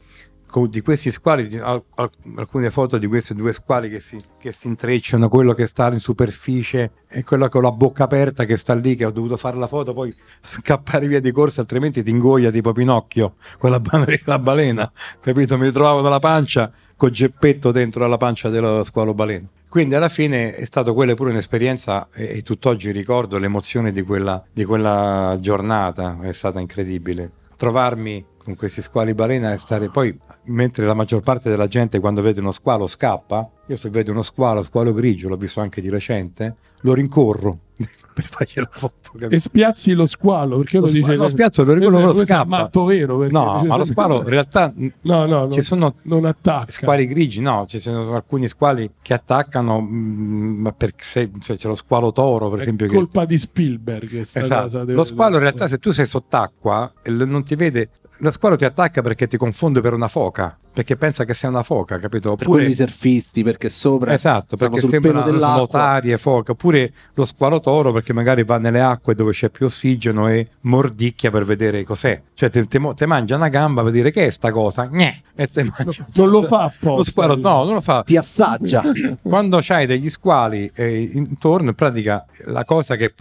di questi squali, alcune foto di questi due squali che si, che si, intrecciano, quello che sta in superficie e quello con la bocca aperta che sta lì, che ho dovuto fare la foto, poi scappare via di corsa, altrimenti ti ingoia tipo Pinocchio, quella la balena, capito? Mi trovavo dalla pancia con geppetto dentro la pancia dello squalo balena. Quindi alla fine è stata quella pure un'esperienza e, e tutt'oggi ricordo l'emozione di quella, di quella giornata, è stata incredibile. Trovarmi con questi squali balena e stare poi mentre la maggior parte della gente quando vede uno squalo scappa, io se vedo uno squalo, squalo grigio, l'ho visto anche di recente, lo rincorro per fargli la foto. Capito? E spiazzi lo squalo, perché lo, lo dice? Lo spiazzo, lo ricordo, lo scappa. È matto vero. No, ma lo squalo in realtà no, no, ci sono non attacca. squali grigi, no, ci sono alcuni squali che attaccano, mm, perché se, cioè, c'è lo squalo toro, per è esempio. colpa che... di Spielberg. Esatto. Lo squalo in realtà se tu sei sott'acqua e non ti vede, lo squalo ti attacca perché ti confonde per una foca, perché pensa che sia una foca, capito? Oppure per i surfisti, perché sopra Esatto, perché sul sembrano nuotarie, foca, oppure lo squalo toro perché magari va nelle acque dove c'è più ossigeno e mordicchia per vedere cos'è. Cioè ti, ti, ti mangia una gamba per dire che è sta cosa? Gne! E te mangia. Non lo fa apposta. Lo squalo no, non lo fa. Ti assaggia. Quando c'hai degli squali eh, intorno, in pratica la cosa che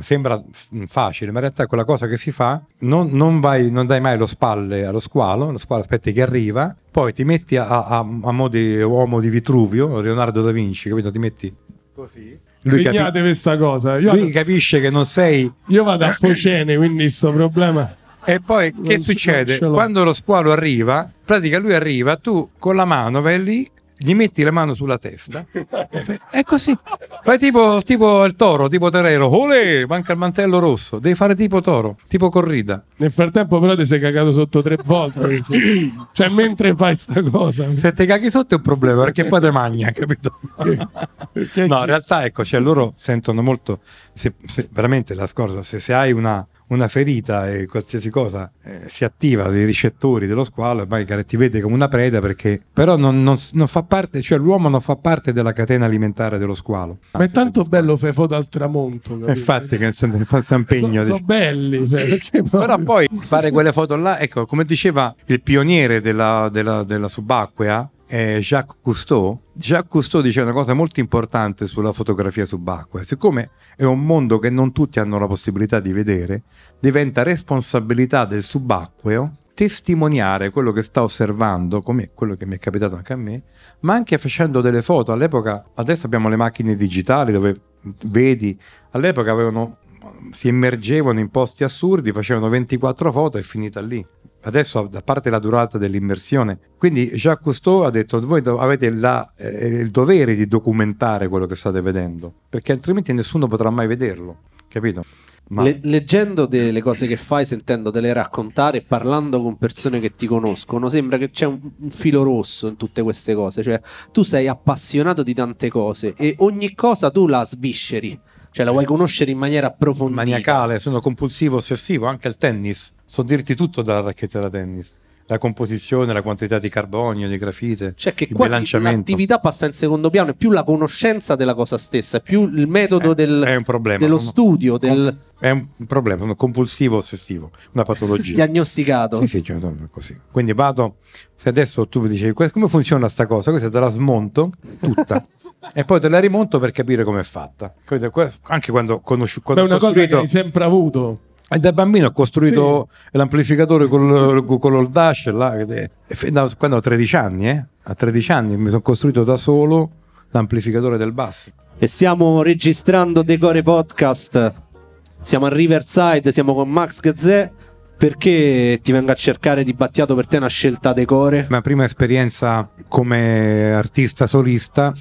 sembra facile, ma in realtà quella cosa che si fa, non, non, vai, non dai mai lo spalle allo squalo, lo squalo aspetti che arriva, poi ti metti a, a, a mo' di uomo di Vitruvio, Leonardo da Vinci, capito? Ti metti così. Lui Segnate capi- questa cosa. Io lui vado... capisce che non sei... Io vado a Focene, quindi questo problema... E poi che succede? Quando lo squalo arriva, pratica lui arriva, tu con la mano vai lì gli metti la mano sulla testa, è così. Fai tipo, tipo il toro, tipo terreno, olè, manca il mantello rosso, devi fare tipo toro, tipo corrida. Nel frattempo però ti sei cagato sotto tre volte. cioè mentre fai sta cosa. Se ti caghi sotto è un problema perché poi te magna, capito? No, in realtà ecco, cioè, loro sentono molto, se, se- veramente la scorsa, se, se hai una, una ferita e qualsiasi cosa eh, si attiva dei ricettori dello squalo e magari ti vede come una preda perché però non, non non fa parte, cioè l'uomo non fa parte della catena alimentare dello squalo. Ma è tanto bello fai foto al tramonto. capito? Infatti che se ne fa sono impegno. so belli. Cioè, perché Però poi fare quelle foto là, ecco, come diceva il pioniere della, della- della subacquea, eh, Jacques Cousteau, Jacques Cousteau dice una cosa molto importante sulla fotografia subacquea. Siccome è un mondo che non tutti hanno la possibilità di vedere, diventa responsabilità del subacqueo testimoniare quello che sta osservando, come quello che mi è capitato anche a me, ma anche facendo delle foto. All'epoca, adesso abbiamo le macchine digitali dove vedi, all'epoca avevano, si immergevano in posti assurdi, facevano 24 foto e finita lì. Adesso, a parte la durata dell'immersione, quindi Jacques Cousteau ha detto: Voi avete la- eh, il dovere di documentare quello che state vedendo, perché altrimenti nessuno potrà mai vederlo, capito? Ma Le- leggendo delle cose che fai, sentendotele raccontare parlando con persone che ti conoscono, sembra che c'è un, un filo rosso in tutte queste cose. Cioè, tu sei appassionato di tante cose e ogni cosa tu la svisceri, cioè la vuoi conoscere in maniera approfondita. maniacale, sono compulsivo, ossessivo, anche il tennis. So dirti tutto dalla racchetta da tennis. La composizione, la quantità di carbonio, di grafite, Cioè che quasi l'attività passa in secondo piano, è più la conoscenza della cosa stessa, è più il metodo Eh, del- è un problema. dello sono- studio, del È un problema, sono compulsivo, ossessivo, una patologia. diagnosticato. Sì, sì, è così. Quindi vado, se adesso tu mi dici "Que- come funziona sta cosa, questa te la smonto tutta e poi te la rimonto per capire com'è fatta. Anche quando, conosci- quando è una cosa che hai sempre avuto. e da bambino ho costruito l'amplificatore col, con il dash là, e quando ho 13 anni, eh? a 13 anni mi sono costruito da solo l'amplificatore del basso. E stiamo registrando Decore Podcast. Siamo a Riverside, siamo con Max Gazzè. Perché ti vengo a cercare di Battiato per te una scelta Decore? La mia prima esperienza come artista solista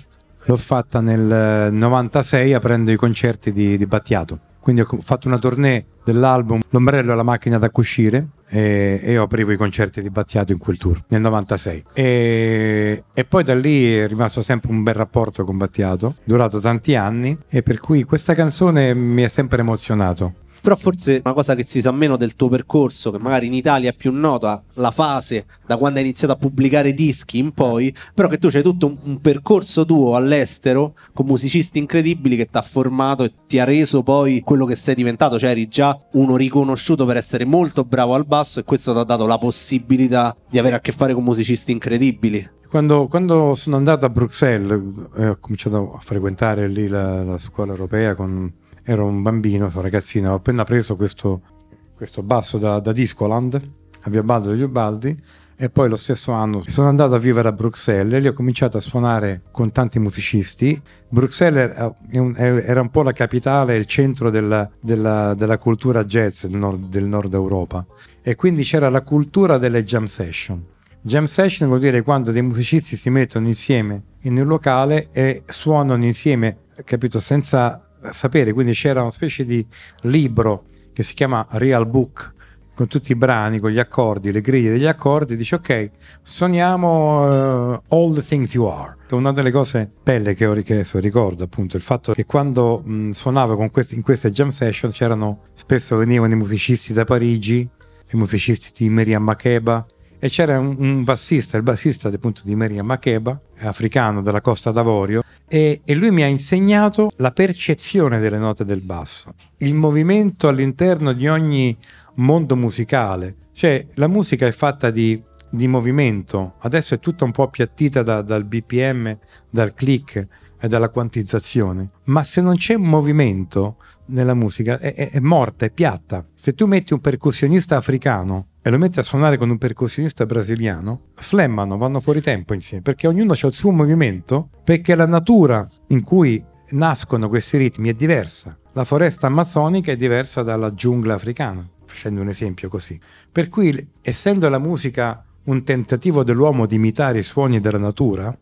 l'ho fatta nel 96 aprendo i concerti di, di Battiato. Quindi ho fatto una tournée dell'album L'ombrello e la macchina da cucire e, e io aprivo i concerti di Battiato in quel tour nel 96. E, e poi da lì è rimasto sempre un bel rapporto con Battiato, durato tanti anni e per cui questa canzone mi ha sempre emozionato. Però forse una cosa che si sa meno del tuo percorso, che magari in Italia è più nota, la fase da quando hai iniziato a pubblicare dischi in poi, però che tu c'hai tutto un, un percorso tuo all'estero con musicisti incredibili che ti ha formato e ti ha reso poi quello che sei diventato, cioè eri già uno riconosciuto per essere molto bravo al basso e questo ti ha dato la possibilità di avere a che fare con musicisti incredibili. Quando, quando sono andato a Bruxelles e ho cominciato a frequentare lì la, la scuola europea, con- ero un bambino, sono ragazzino, ho appena preso questo, questo basso da, da Discoland, a Via Baldo degli Ubaldi, e poi lo stesso anno sono andato a vivere a Bruxelles e lì ho cominciato a suonare con tanti musicisti. Bruxelles era un po' la capitale, il centro della, della- della cultura jazz del nord, del nord Europa e quindi c'era la cultura delle jam session. Jam session vuol dire quando dei musicisti si mettono insieme in un locale e suonano insieme, capito, senza sapere. Quindi c'era una specie di libro che si chiama Real Book con tutti i brani, con gli accordi, le griglie degli accordi. Dice ok, suoniamo eh, All the Things You Are. Una delle cose belle che, ho, adesso ricordo, appunto, il fatto che quando mh, suonavo questi- in queste jam session c'erano spesso venivano i musicisti da Parigi, i musicisti di Miriam Makeba e c'era un, un bassista, il bassista appunto di Miriam Makeba, africano della Costa d'Avorio, e, e lui mi ha insegnato la percezione delle note del basso, il movimento all'interno di ogni mondo musicale. Cioè la musica è fatta di, di movimento, adesso è tutta un po' appiattita da- dal BPM, dal click e dalla quantizzazione, ma se non c'è movimento nella musica è, è- è morta, è piatta. Se tu metti un percussionista africano e lo metti a suonare con un percussionista brasiliano, flemmano, vanno fuori tempo insieme, perché ognuno ha il suo movimento, perché la natura in cui nascono questi ritmi è diversa. La foresta amazzonica è diversa dalla giungla africana, facendo un esempio così. Per cui, essendo la musica un tentativo dell'uomo di imitare i suoni della natura,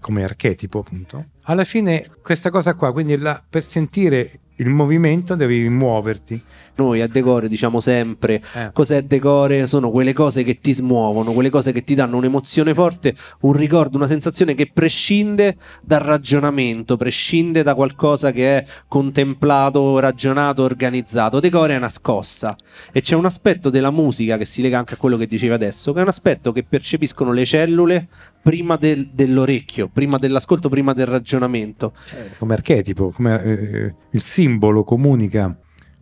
come archetipo appunto. Alla fine questa cosa qua, quindi la, per sentire il movimento devi muoverti. Noi a Decore diciamo sempre Eh. cos'è Decore? Sono quelle cose che ti smuovono, quelle cose che ti danno un'emozione forte, un ricordo, una sensazione che prescinde dal ragionamento, prescinde da qualcosa che è contemplato, ragionato, organizzato. Decore è una scossa e c'è un aspetto della musica che si lega anche a quello che dicevi adesso, che è un aspetto che percepiscono le cellule prima del- dell'orecchio, prima dell'ascolto, prima del ragionamento. come archetipo, come eh, il simbolo comunica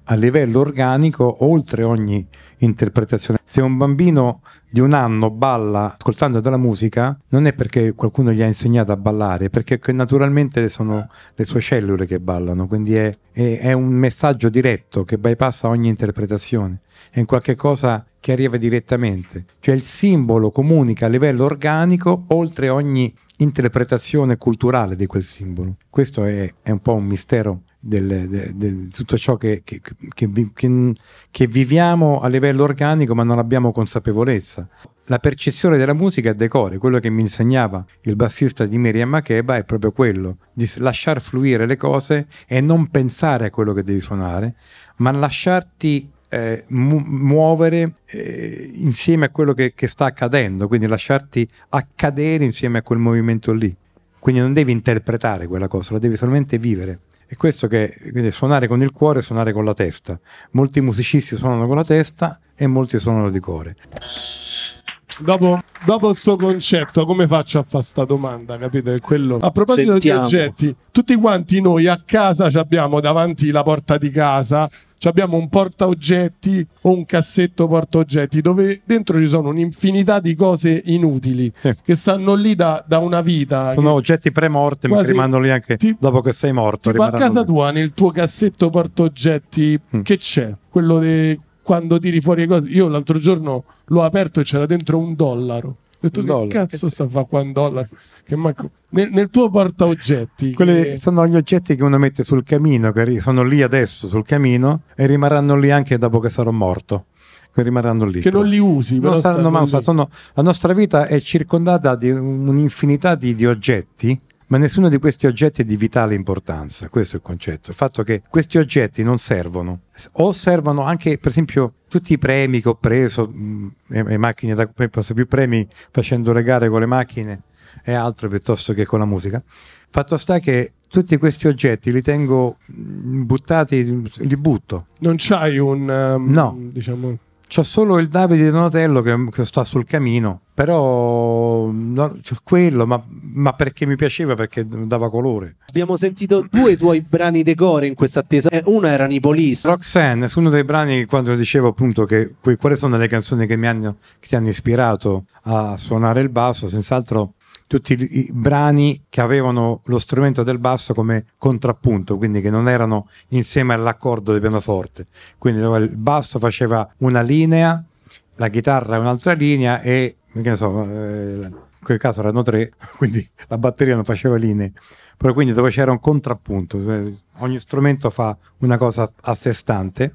a livello organico oltre ogni interpretazione. Se un bambino di un anno balla ascoltando della musica, non è perché qualcuno gli ha insegnato a ballare, perché naturalmente sono le sue cellule che ballano, quindi è, è- è un messaggio diretto che bypassa ogni interpretazione, è un qualche cosa che arriva direttamente, cioè il simbolo comunica a livello organico oltre ogni interpretazione culturale di quel simbolo. Questo è, è un po' un mistero de- tutto ciò che, che- che che- viviamo a livello organico ma non abbiamo consapevolezza. La percezione della musica è decore, quello che mi insegnava il bassista di Miriam Makeba è proprio quello, di lasciar fluire le cose e non pensare a quello che devi suonare, ma lasciarti eh, mu- muovere eh, insieme a quello che, che sta accadendo, quindi lasciarti accadere insieme a quel movimento lì. Quindi non devi interpretare quella cosa, la devi solamente vivere. E questo che quindi suonare con il cuore e suonare con la testa. Molti musicisti suonano con la testa e molti suonano di cuore. Dopo, dopo sto concetto, come faccio a fare sta domanda? Capite? È Quello. A proposito Sentiamo. di oggetti, tutti quanti noi a casa ci abbiamo davanti la porta di casa, abbiamo un porta oggetti o un cassetto porta oggetti dove dentro ci sono un'infinità di cose inutili Sì. che stanno lì da, da una vita. Sono che- oggetti premorte, ma rimangono lì anche ti- dopo che sei morto. Tipo a casa lì. tua, nel tuo cassetto portaoggetti, Mm. che c'è? Quello di quando tiri fuori le cose. Io l'altro giorno l'ho aperto e c'era dentro un dollaro. Detto Un che dollaro? cazzo sta a fare qua un dollaro? Che manco- nel, nel tuo portaoggetti. Quelli che- sono gli oggetti che uno mette sul camino, che sono lì adesso sul camino e rimarranno lì anche dopo che sarò morto. Che rimarranno lì. che non li usi, Non saranno mai usati. La nostra vita è circondata di un'infinità di, di oggetti, ma nessuno di questi oggetti è di vitale importanza. Questo è il concetto. Il fatto che questi oggetti non servono, o servono anche, per esempio, tutti i premi che ho preso, mh, e, e macchine da posso più premi facendo le gare con le macchine e altro piuttosto che con la musica. Fatto sta che tutti questi oggetti li tengo mh, buttati, li butto. Non c'hai un. um, No. Diciamo. C'ho solo il Davide Donatello che, che sta sul camino, però no, quello, ma, ma perché mi piaceva, perché dava colore. Abbiamo sentito due tuoi brani decore in questa attesa. Eh, uno era i Police. Roxanne uno dei brani quando dicevo appunto che quali sono le canzoni che, mi hanno, che ti hanno ispirato a suonare il basso, senz'altro tutti i, brani che avevano lo strumento del basso come contrappunto, quindi che non erano insieme all'accordo del pianoforte. Quindi il basso faceva una linea, la chitarra un'altra linea e che ne so, eh, in quel caso erano tre, quindi la batteria non faceva linee. Però quindi dove c'era un contrappunto, eh, ogni strumento fa una cosa a sé stante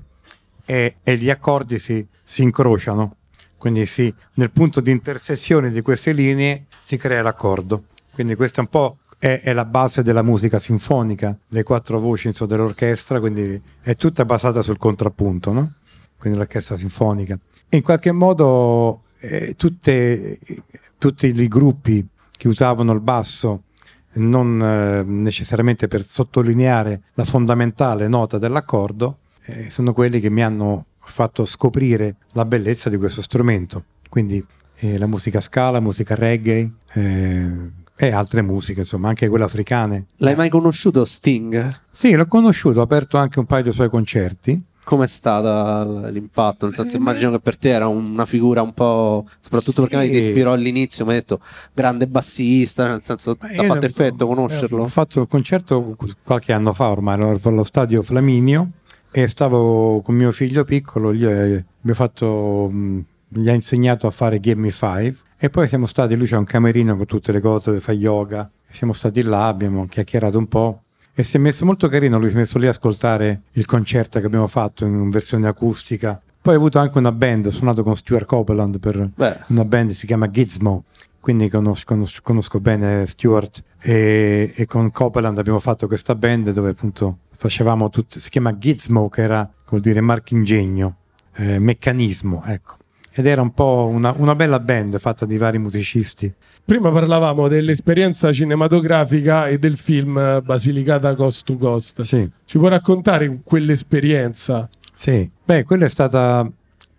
e, e gli accordi si, si incrociano. Quindi si, nel punto di intersezione di queste linee si crea l'accordo. Quindi questa è un po' è, è la base della musica sinfonica, le quattro voci insomma, dell'orchestra, quindi è tutta basata sul contrappunto, no? quindi l'orchestra sinfonica. E in qualche modo eh, tutte- tutti i gruppi che usavano il basso non eh, necessariamente per sottolineare la fondamentale nota dell'accordo, eh, sono quelli che mi hanno fatto scoprire la bellezza di questo strumento. Quindi eh, la musica scala, musica reggae eh, e altre musiche, insomma, anche quelle africane. L'hai mai conosciuto Sting? Sì, l'ho conosciuto, ho aperto anche un paio dei suoi concerti. Com'è stata l- l'impatto? Nel senso, immagino che per te era una figura un po'. soprattutto perché magari ti Sì. ispirò all'inizio, mi hai detto grande bassista, nel senso, ti ha fatto effetto conoscerlo. Ho fatto il concerto qualche anno fa ormai, allo stadio Flaminio e stavo con mio figlio piccolo, gli, mi ha fatto, mh, gli ha insegnato a fare Give Me Five. E poi siamo stati, lui c'ha un camerino con tutte le cose, dove fa yoga, siamo stati là, abbiamo chiacchierato un po'. E si è messo molto carino, lui si è messo lì a ascoltare il concerto che abbiamo fatto in versione acustica. Poi ha avuto anche una band, ho suonato con Stuart Copeland per Beh, una band che si chiama Gizmo, quindi conosco, conosco, conosco bene Stewart e, e, con Copeland abbiamo fatto questa band dove appunto facevamo tutto, si chiama Gizmo che era vuol dire marchingegno, eh, meccanismo, ecco. Ed era un po' una, una bella band fatta di vari musicisti. Prima parlavamo dell'esperienza cinematografica e del film Basilicata Cost to Cost. Sì. Ci puoi raccontare quell'esperienza? Sì, beh, quello è, stata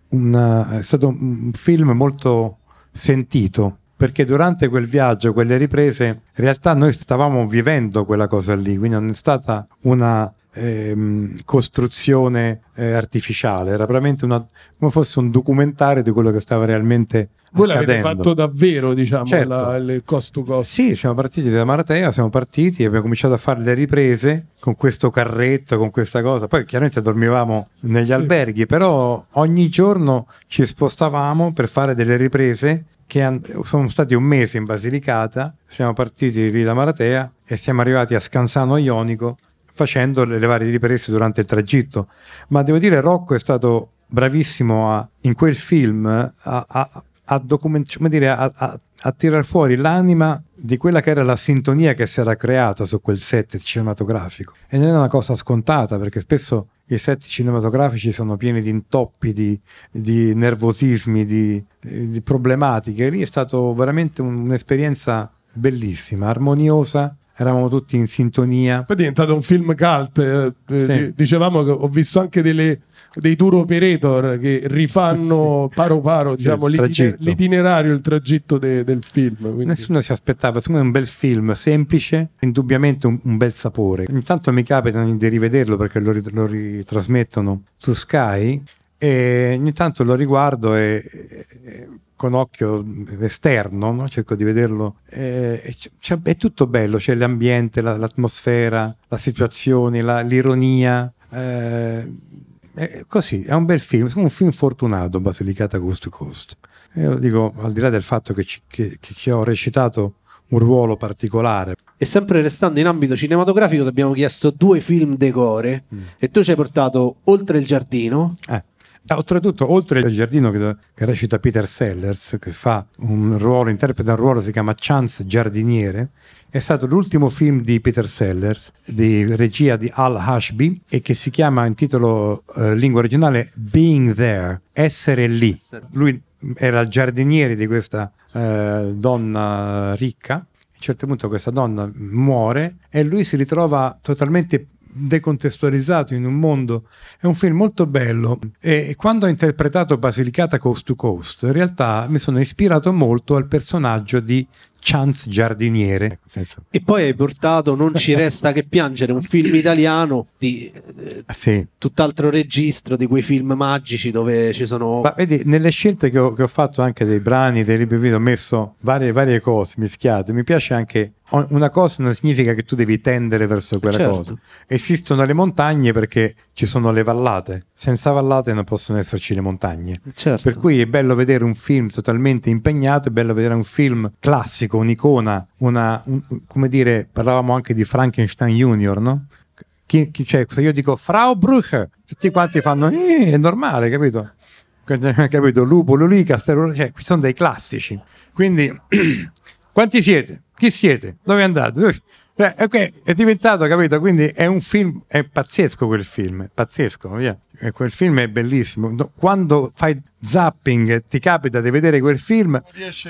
una, è stato un film molto sentito perché durante quel viaggio, quelle riprese, in realtà noi stavamo vivendo quella cosa lì, quindi non è stata una ehm, costruzione eh, artificiale, era veramente una, come fosse un documentario di quello che stava realmente voi l'avete fatto davvero, diciamo, Certo. la, il cost to cost? Sì, siamo partiti da Maratea, siamo partiti e abbiamo cominciato a fare le riprese con questo carretto, con questa cosa. Poi chiaramente dormivamo negli Sì. alberghi, però ogni giorno ci spostavamo per fare delle riprese che sono stati un mese in Basilicata, siamo partiti lì da Maratea e siamo arrivati a Scansano Ionico facendo le, varie riprese durante il tragitto. Ma devo dire Rocco è stato bravissimo a- in quel film a, a, a document- come dire, a, a, a tirar fuori l'anima di quella che era la sintonia che si era creata su quel set cinematografico. E non è una cosa scontata perché spesso i set cinematografici sono pieni di intoppi, di, di nervosismi, di, di problematiche. Lì è stato veramente un- un'esperienza bellissima, armoniosa, eravamo tutti in sintonia. Poi è diventato un film cult. eh, eh, Sì. di- Dicevamo che ho visto anche delle- dei tour operator che rifanno paro paro diciamo, il l'itiner- l'itinerario, il tragitto de- del film. quindi- Nessuno si aspettava, secondo me è un bel film, semplice, indubbiamente un, un bel sapore. Ogni tanto mi capita di rivederlo perché lo, rit- lo ritrasmettono su Sky e ogni tanto lo riguardo e, e- con occhio esterno, no? cerco di vederlo. E, e c- è tutto bello, c'è l'ambiente, la- l'atmosfera, la situazione, la- l'ironia. eh, è così, è un bel film, è un film fortunato, Basilicata Coast to Coast. Io dico, al di là del fatto che ci, che- che ho recitato un ruolo particolare, E sempre restando in ambito cinematografico, ti abbiamo chiesto due film decore e tu ci hai portato Oltre il giardino. Eh. E Oltretutto, oltre al giardino che, recita Peter Sellers, che fa un ruolo, interpreta un ruolo, si chiama Chance Giardiniere, è stato l'ultimo film di Peter Sellers, di regia di Al Ashby, e che si chiama in titolo eh, lingua originale Being There, essere lì. Lui era il giardiniere di questa eh, donna ricca, a un certo punto questa donna muore e lui si ritrova totalmente decontestualizzato in un mondo. È un film molto bello e quando ho interpretato Basilicata Coast to Coast, in realtà mi sono ispirato molto al personaggio di Chance Giardiniere. Senso- E poi hai portato Non ci resta che piangere, un film italiano di eh, Sì. tutt'altro registro, di quei film magici dove ci sono... Ma vedi, nelle scelte che ho, che ho fatto anche dei brani, dei libri video, ho messo varie, varie cose mischiate. Mi piace anche. Una cosa non significa che tu devi tendere verso quella Certo. cosa. Esistono le montagne perché ci sono le vallate. Senza vallate non possono esserci le montagne. Certo. Per cui è bello vedere un film totalmente impegnato, è bello vedere un film classico, un'icona, una, un- come dire, parlavamo anche di Frankenstein Junior, no? Chi, chi- cioè, se io dico Frau Brücher, tutti quanti fanno, eh, è normale, capito? capito? Lupo, Lulì, Castello, cioè, qui sono dei classici. Quindi, quanti siete? Chi siete? Dove andate? Cioè, ok, è diventato, capito? Quindi è un film, è pazzesco quel film, è pazzesco, via. E quel film è bellissimo. Quando fai zapping e ti capita di vedere quel film,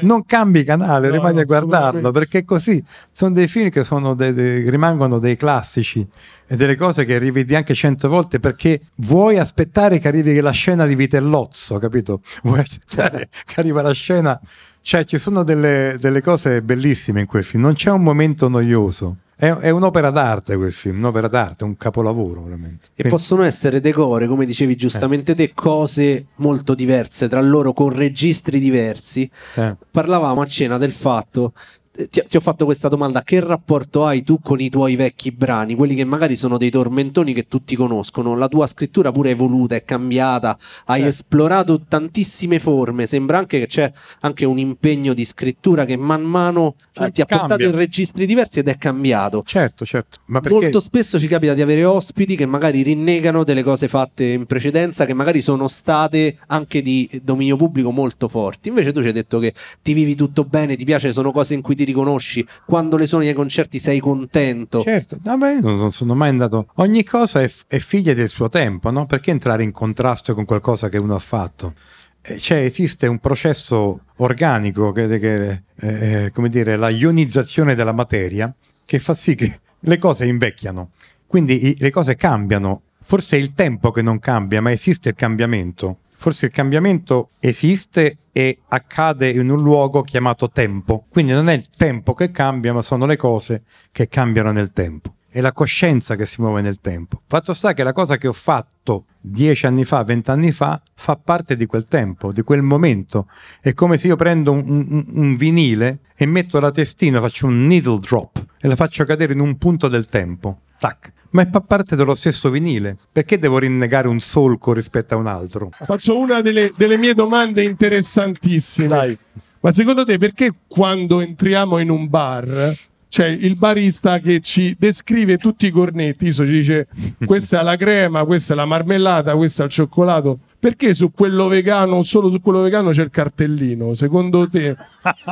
non cambi canale, No, rimani a guardarlo, perché così. Sono dei film che sono dei- dei- rimangono dei classici e delle cose che rivedi anche cento volte perché vuoi aspettare che arrivi la scena di Vitellozzo, capito? Vuoi aspettare che arriva la scena. Cioè, ci sono delle, delle cose bellissime in quel film, non c'è un momento noioso. È, è un'opera d'arte quel film, un'opera d'arte, un capolavoro veramente. E possono essere decore, come dicevi giustamente te, cose molto diverse tra loro con registri diversi. Eh. Parlavamo a cena del fatto eh, ti, ti ho fatto questa domanda, che rapporto hai tu con i tuoi vecchi brani, quelli che magari sono dei tormentoni che tutti conoscono, la tua scrittura pure è evoluta, è cambiata, hai Certo. esplorato tantissime forme, sembra anche che c'è anche un impegno di scrittura che man mano eh, Sì, ti ha portato cambia. in registri diversi ed è cambiato. Certo, certo. Ma perché Molto spesso ci capita di avere ospiti che magari rinnegano delle cose fatte in precedenza, che magari sono state anche di dominio pubblico molto forti. Invece tu ci hai detto che ti vivi tutto bene, ti piace, sono cose in cui ti riconosci. Quando le suoni ai concerti sei contento. Certo, no, io non, non sono mai andato. Ogni cosa è, f- è figlia del suo tempo, no? Perché entrare in contrasto con qualcosa che uno ha fatto? Eh, Cioè, esiste un processo organico, che, che eh, come dire, la ionizzazione della materia, che fa sì che le cose invecchiano. Quindi i- le cose cambiano. Forse è il tempo che non cambia, ma esiste il cambiamento. Forse il cambiamento esiste e accade in un luogo chiamato tempo. Quindi non è il tempo che cambia, ma sono le cose che cambiano nel tempo. È la coscienza che si muove nel tempo. Fatto sta che la cosa che ho fatto dieci anni fa, vent'anni fa, fa parte di quel tempo, di quel momento. È come se io prendo un, un- un vinile e metto la testina, faccio un needle drop e la faccio cadere in un punto del tempo. Tac. Ma è fa parte dello stesso vinile. Perché devo rinnegare un solco rispetto a un altro? Faccio una delle, delle mie domande interessantissime. Dai. Ma secondo te perché quando entriamo in un bar c'è il barista che ci descrive tutti i cornetti, ci dice questa è la crema, questa è la marmellata, questo è il cioccolato. Perché su quello vegano, solo su quello vegano c'è il cartellino? Secondo te?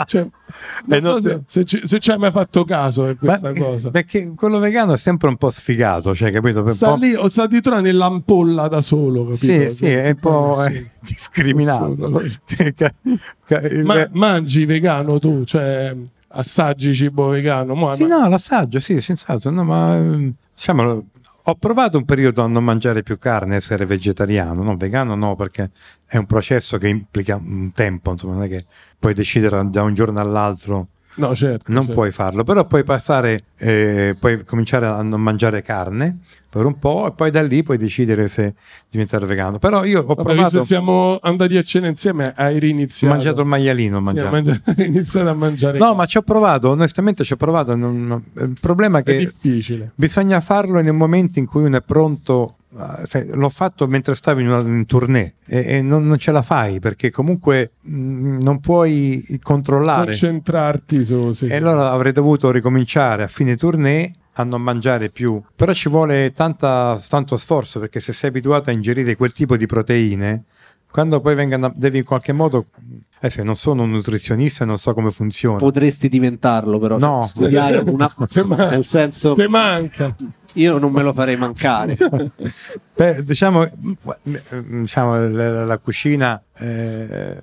Cioè, non Eh, no, so se, se ci, se ci hai mai fatto caso per questa Ma- cosa. Perché quello vegano è sempre un po' sfigato, cioè, capito? Per Sta po'- lì o sta addirittura nell'ampolla da solo, capito? Sì, sì, è un po' eh, discriminato. Ma mangi vegano tu? Cioè, assaggi cibo vegano? Mo- sì, ma- no, l'assaggio, sì, senz'altro. No, ma diciamo, ho provato un periodo a non mangiare più carne, essere vegetariano, no, vegano no, perché è un processo che implica un tempo, insomma, non è che puoi decidere da un giorno all'altro No, certo. non certo. puoi farlo, però puoi passare, eh, puoi cominciare a non mangiare carne per un po' e poi da lì puoi decidere se diventare vegano. Però io ho Vabbè, provato, siamo andati a cena insieme, hai ho riniziato. mangiato il maialino, ho Sì, mangiato. hai mangiato- iniziato a mangiare. No, ma ci ho provato, onestamente ci ho provato. non- non- il problema è è che difficile. bisogna farlo nel momento in cui uno è pronto. eh, l'ho fatto mentre stavo in una in tournée e, e non, non ce la fai perché comunque mh, non puoi controllare. Concentrarti su... Sì, E sì. allora avrei dovuto ricominciare a fine tournée a non mangiare più. Però ci vuole tanta- tanto sforzo perché se sei abituato a ingerire quel tipo di proteine, quando poi vengano, devi in qualche modo. Eh non sono un nutrizionista e non so come funziona. Potresti diventarlo, però No. studiare una... Te man- nel senso, Te manca. io non me lo farei mancare. Beh, diciamo, diciamo, la, la cucina eh,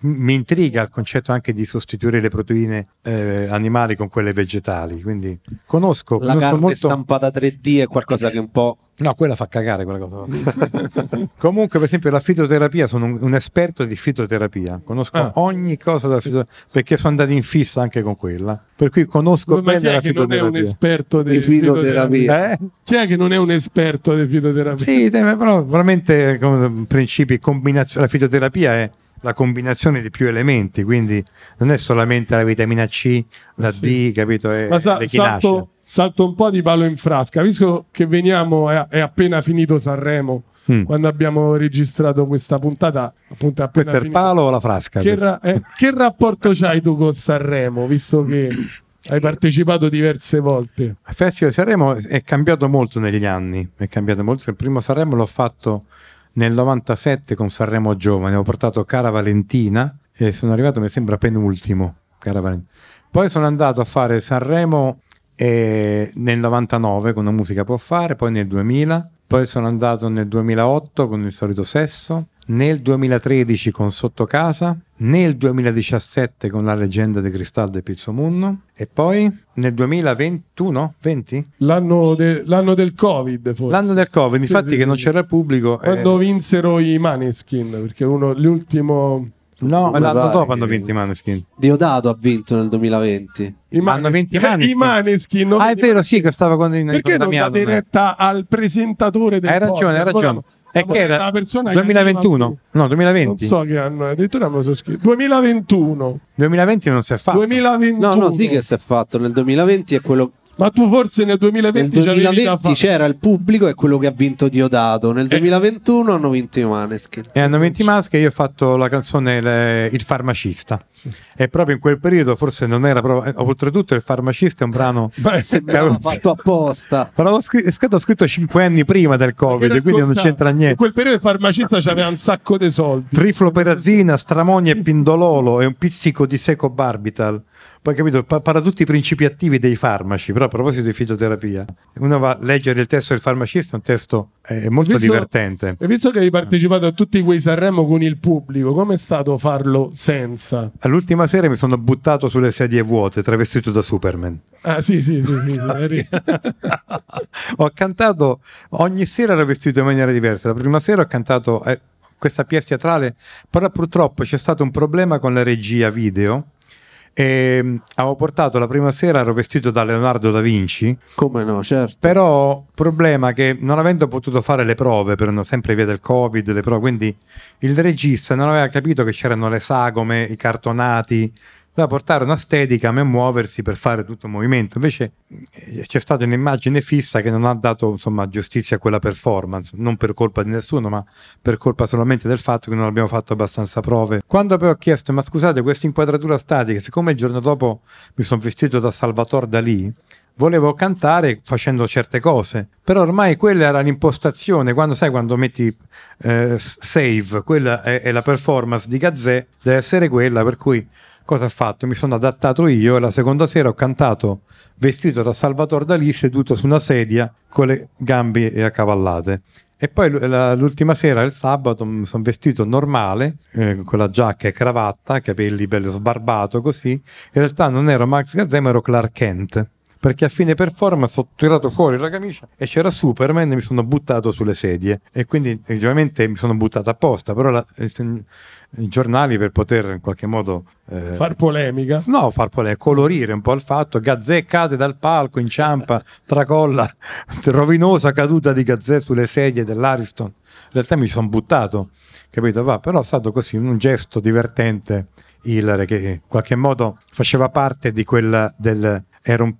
mi intriga il concetto anche di sostituire le proteine eh, animali con quelle vegetali. Quindi conosco, La conosco carne molto. stampata 3D è qualcosa che un po'... No, quella fa cagare quella cosa. Comunque, per esempio, la fitoterapia, sono un, un esperto di fitoterapia. Conosco Ah. ogni cosa della fitoterapia perché sono andato in fissa anche con quella. Per cui conosco Ma chi bene è la che non è un fitoterapia. esperto di Di fitoterapia. Eh? Chi è che non è un esperto di fitoterapia? Sì, però veramente come principi, combinazione, la fitoterapia è la combinazione di più elementi, quindi non è solamente la vitamina C, la Sì. D, capito? E Ma sa- salto, salto un po' di palo in frasca, visto che veniamo, è, è appena finito Sanremo, Mm. quando abbiamo registrato questa puntata, appunto è appena Questo è il palo o la frasca? Che, ra- eh, che rapporto c'hai tu con Sanremo, visto che hai partecipato diverse volte? Il Festival di Sanremo è cambiato molto negli anni, è cambiato molto. Il primo Sanremo l'ho fatto nel 97 con Sanremo Giovane, ho portato Cara Valentina e sono arrivato, mi sembra, penultimo. Cara. Poi sono andato a fare Sanremo eh, nel 99 con una musica può fare, poi nel 2000, poi sono andato nel 2008 con il solito sesso, nel 2013 con Sotto Casa, nel 2017 con La leggenda di Cristallo del Pizzomunno e poi nel 2021, 20? L'anno, de- l'anno del Covid, forse. L'anno del Covid, Sì, infatti sì, che sì, non c'era il pubblico. eh, Quando vinsero i Maneskin, perché uno, l'ultimo... no, come l'anno dopo hanno vinto i Maneskin. Diodato ha vinto nel 2020. I Hanno vinto i I Maneskin. Maneskin. Ah, è vero, sì, che stava con, in, Perché con non date eh. al presentatore del Hai ragione, hai podcast? ragione. E che era La persona che 2021? arriva No, Non 2020. so che anno è, addirittura me lo so scritto. 2021. 2020 non si è fatto. 2021. No, no, sì che si è fatto. Nel 2020 è quello. Ma tu forse nel Nel 2020 c'avevi da 2020 fare. c'era il pubblico, è quello che ha vinto Diodato. Eh. Nel 2021 hanno vinto i Maneskin. E hanno 20 maschi e io ho fatto la canzone Le- Il farmacista. E proprio in quel periodo forse non era proprio... eh, Oltretutto il farmacista è un brano... Beh, Sembrava fatto apposta. Ma l'avevo scri- è stato scritto 5 anni prima del Covid, quindi non c'entra In niente. quel periodo il farmacista c'aveva un sacco di soldi. Trifloperazina, stramonia e pindololo e un pizzico di seco barbital. Poi capito, pa- parla tutti i principi attivi dei farmaci, però a proposito di fitoterapia, uno va a leggere il testo del farmacista, è un testo eh, molto Visto- divertente. E visto che hai partecipato a tutti quei Sanremo con il pubblico, com'è stato farlo senza? All'ultima sera mi sono buttato sulle sedie vuote, travestito da Superman. Ah, sì, sì, sì, sì, sì, ho cantato ogni sera ero vestito in maniera diversa. La prima sera ho cantato eh, questa pièce teatrale, però purtroppo c'è stato un problema con la regia video. E mm, avevo portato la prima sera ero vestito da Leonardo da Vinci Come no, certo. però problema che non avendo potuto fare le prove per una- sempre via del covid le prove quindi il regista non aveva capito che c'erano le sagome i cartonati doveva portare una steadicam e muoversi per fare tutto il movimento. Invece eh, c'è stata un'immagine fissa che non ha dato insomma giustizia a quella performance non per colpa di nessuno ma per colpa solamente del fatto che non abbiamo fatto abbastanza prove. Quando poi ho chiesto ma scusate questa inquadratura statica siccome il giorno dopo mi sono vestito da Salvatore Dalì volevo cantare facendo certe cose, però ormai quella era l'impostazione, quando sai quando metti eh, save, quella è, è la performance di Gazzè, deve essere quella, per cui cosa ho fatto? Mi sono adattato io e la seconda sera ho cantato vestito da Salvatore Dalì seduto su una sedia con le gambe accavallate. E poi l'ultima sera, il sabato, mi sono vestito normale, eh, con la giacca e cravatta, capelli bello sbarbato così. In realtà non ero Max Gazzè, ma ero Clark Kent. Perché a fine performance ho tirato fuori la camicia e c'era Superman e mi sono buttato sulle sedie. E quindi eh, ovviamente mi sono buttato apposta, però la- eh, i giornali per poter in qualche modo... eh, far polemica. No, far polemica, colorire un po' il fatto. Gazzè cade dal palco, inciampa, tracolla, rovinosa caduta di Gazzè sulle sedie dell'Ariston. In realtà mi sono buttato, capito? Va, però è stato così un gesto divertente, Hillary, che in qualche modo faceva parte di quella del... Era un,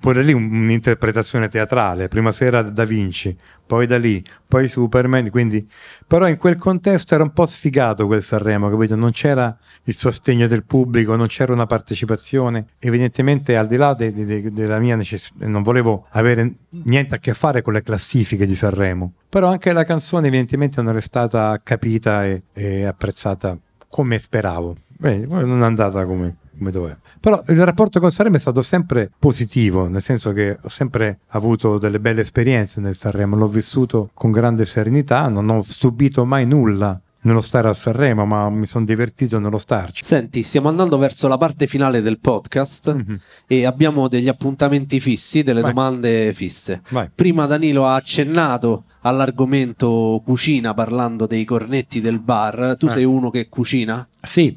pure lì un- un'interpretazione teatrale, prima sera Da Vinci, poi da lì, poi Superman, quindi... Però in quel contesto era un po' sfigato quel Sanremo, capito? Non c'era il sostegno del pubblico, non c'era una partecipazione. Evidentemente, al di là de- de- de- della mia necessità, non volevo avere niente a che fare con le classifiche di Sanremo. Però anche la canzone, evidentemente, non è stata capita e, e apprezzata come speravo. Beh, non è andata come, come doveva. Però il rapporto con Sanremo è stato sempre positivo, nel senso che ho sempre avuto delle belle esperienze nel Sanremo, l'ho vissuto con grande serenità, non ho subito mai nulla nello stare a Sanremo, ma mi sono divertito nello starci. Senti, stiamo andando verso la parte finale del podcast Mhm. e abbiamo degli appuntamenti fissi, delle Vai. domande fisse. Vai. Prima Danilo ha accennato all'argomento cucina parlando dei cornetti del bar. Tu Eh. sei uno che cucina? Sì,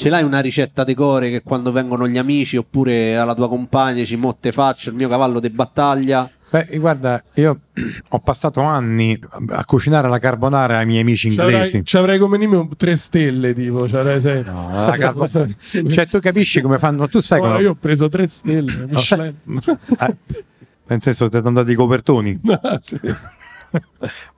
Ce l'hai una ricetta decore che quando vengono gli amici oppure alla tua compagna ci motte faccio il mio cavallo di battaglia? Beh, guarda, io ho passato anni a cucinare la carbonara ai miei amici inglesi. ci avrai come un tre stelle, tipo. ci avrai sei- No, la carbo- cioè, tu capisci come fanno? Tu sai No, come. io ho preso tre stelle. No, Michelin. sai- Eh, nel senso, ti hanno dato i copertoni. Ah, sì.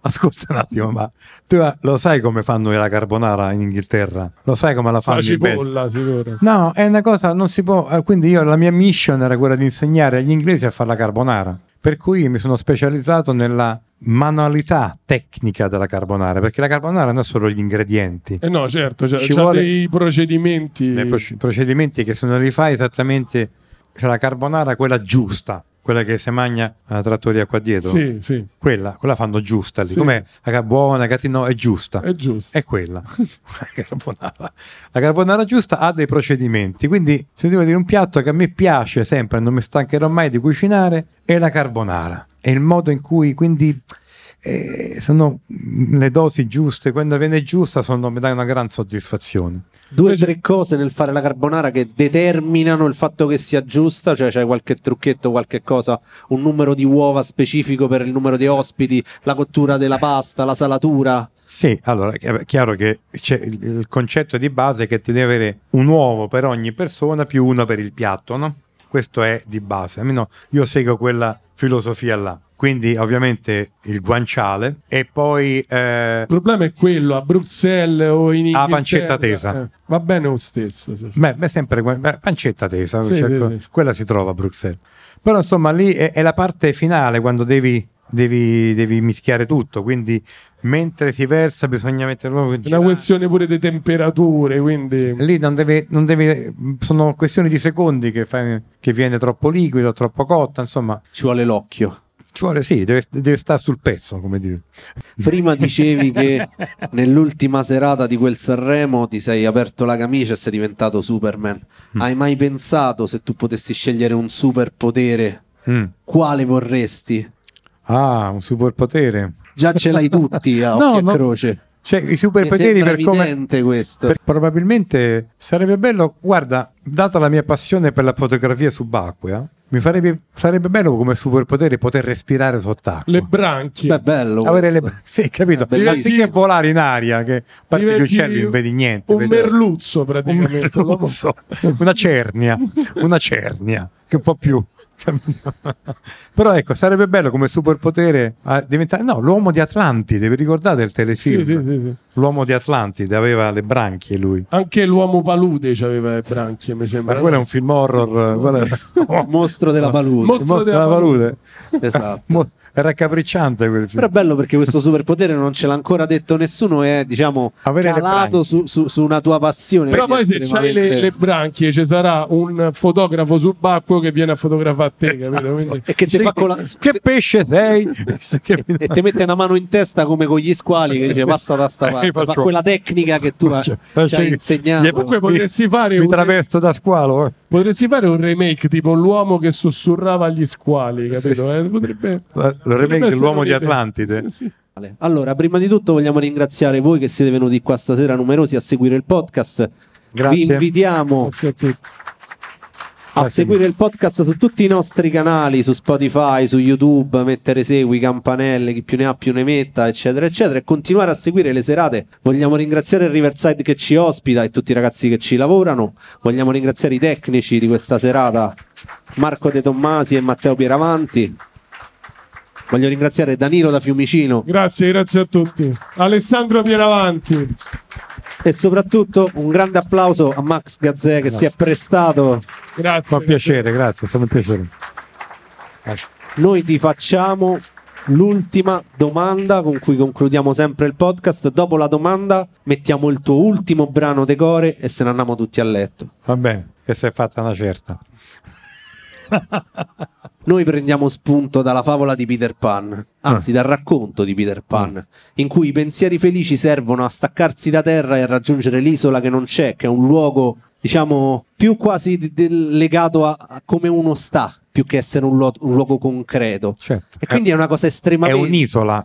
Ascolta un attimo, ma tu eh, lo sai come fanno la carbonara in Inghilterra? Lo sai come la fanno La cipolla, sicuro. No, è una cosa, non si può. eh, Quindi io la mia mission era quella di insegnare agli inglesi a fare la carbonara. Per cui mi sono specializzato nella manualità tecnica della carbonara, perché la carbonara non è solo gli ingredienti. Eh no, certo, c'ha, Ci vuole- dei procedimenti. Proc- procedimenti che se non li fai esattamente, c'è la carbonara quella giusta, quella che si mangia alla trattoria qua dietro. Sì, sì, Quella, quella fanno giusta lì. Sì. Com'è? La buona, no, è giusta. è giusto. È quella. la, carbonara. la carbonara giusta ha dei procedimenti. Quindi, se devo dire un piatto che a me piace sempre, non mi stancherò mai di cucinare, è la carbonara. È il modo in cui, quindi, eh, sono le dosi giuste. Quando viene giusta, sono, mi dà una gran soddisfazione. Due o tre cose nel fare la carbonara che determinano il fatto che sia giusta, cioè c'è qualche trucchetto, qualche cosa, un numero di uova specifico per il numero di ospiti, la cottura della pasta, la salatura. Sì, allora è chiaro che il concetto di base è che ti deve avere un uovo per ogni persona più uno per il piatto, no? Questo è di base, almeno io seguo quella filosofia là. Quindi ovviamente il guanciale e poi eh, Il problema è quello, a Bruxelles o in Inghilterra. pancetta tesa. eh, va bene lo stesso. sì. Beh, beh, sempre beh, pancetta tesa, Sì, cerco- sì, sì. quella si trova a Bruxelles. Però insomma lì è, è la parte finale quando devi, devi, devi mischiare tutto, quindi mentre si versa bisogna mettere È una questione pure di temperature, quindi... Lì non deve, non deve, sono questioni di secondi che, fai- che viene troppo liquido, troppo cotta, insomma, Ci vuole l'occhio. Ci vuole, sì, deve, deve stare sul pezzo, come dire. Prima dicevi che nell'ultima serata di quel Sanremo ti sei aperto la camicia e sei diventato Superman. Hai mai pensato se tu potessi scegliere un superpotere, Mm. quale vorresti? Ah, un superpotere. Già ce l'hai tutti a No, occhio e no. croce. Cioè, i superpoteri per come... questo. per- probabilmente sarebbe bello, guarda, data la mia passione per la fotografia subacquea, mi farebbe, sarebbe bello come superpotere poter respirare sott'acqua. Le branchie. Beh, bello. Avere le, sì, capito? Anziché volare in aria, che a parte gli uccelli non vedi niente. Un vedi- merluzzo un praticamente. l'uomo- merluzzo, una cernia, una cernia, che un po' più. Però ecco, sarebbe bello come superpotere eh, diventare... No, l'uomo di Atlantide, vi ricordate il telefilm? Sì, sì, sì, sì. L'uomo di Atlantide aveva le branchie lui. Anche l'uomo palude aveva le branchie, mi sembra. Ma quello è un film horror. è- Mostro della palude. Mo- Il mostro della palude. Esatto. Mo- È raccapricciante quel Però film. è bello perché questo superpotere non ce l'ha ancora detto nessuno è, diciamo, Avere calato su, su- su una tua passione. Però poi se c'hai le, le branchie ci sarà un fotografo subacqueo che viene a fotografare a te, capito? Quindi- E che ti fa con la... Che pesce sei? E ti mette una mano in testa come con gli squali che dice passa da sta parte Faccio- fa quella tecnica che tu ci hai insegnato Comunque potresti fare, Mi un, travesto da squalo. eh. potresti fare un remake tipo l'uomo che sussurrava agli squali, capito? Eh, potrebbe, Il potrebbe remake dell'uomo di. Atlantide. Eh, sì. allora prima di tutto vogliamo ringraziare voi che siete venuti qua stasera numerosi a seguire il podcast Grazie. vi invitiamo Grazie a seguire il podcast su tutti i nostri canali, su Spotify, su YouTube, mettere segui, campanelle, chi più ne ha più ne metta, eccetera, eccetera, e continuare a seguire le serate. Vogliamo ringraziare il Riverside che ci ospita e tutti i ragazzi che ci lavorano. Vogliamo ringraziare i tecnici di questa serata, Marco De Tommasi e Matteo Pieravanti. Voglio ringraziare Danilo da Fiumicino Grazie, grazie a tutti. Alessandro Pieravanti. E soprattutto un grande applauso a Max Gazzè che si è prestato. Grazie. Fa piacere, grazie, è stato un piacere. Grazie. Noi ti facciamo l'ultima domanda con cui concludiamo sempre il podcast. Dopo la domanda mettiamo il tuo ultimo brano decore e se ne andiamo tutti a letto. Va bene, che si è fatta una certa. Noi prendiamo spunto dalla favola di Peter Pan, anzi dal racconto di Peter Pan, in cui i pensieri felici servono a staccarsi da terra e a raggiungere l'isola che non c'è, che è un luogo, diciamo, più quasi di- del- legato a, a come uno sta, più che essere un, lo- un luogo concreto. Certo. E quindi è una cosa È estremamente... un'isola.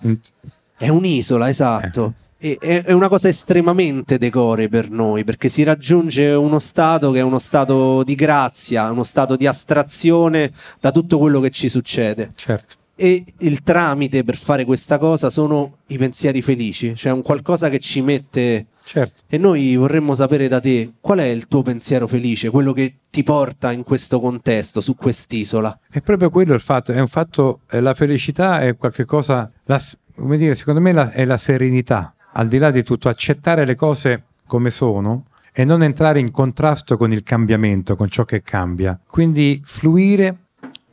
È un'isola, esatto. E- È, una cosa estremamente decore per noi, perché si raggiunge uno stato che è uno stato di grazia, uno stato di astrazione da tutto quello che ci succede. Certo. E il tramite per fare questa cosa sono i pensieri felici, cioè un qualcosa che ci mette... Certo. E noi vorremmo sapere da te qual è il tuo pensiero felice, quello che ti porta in questo contesto, su quest'isola. È proprio quello il fatto, è un fatto, eh, la felicità è qualcosa, la, come dire, secondo me la- è la serenità, al di là di tutto, accettare le cose come sono e non entrare in contrasto con il cambiamento, con ciò che cambia. Quindi fluire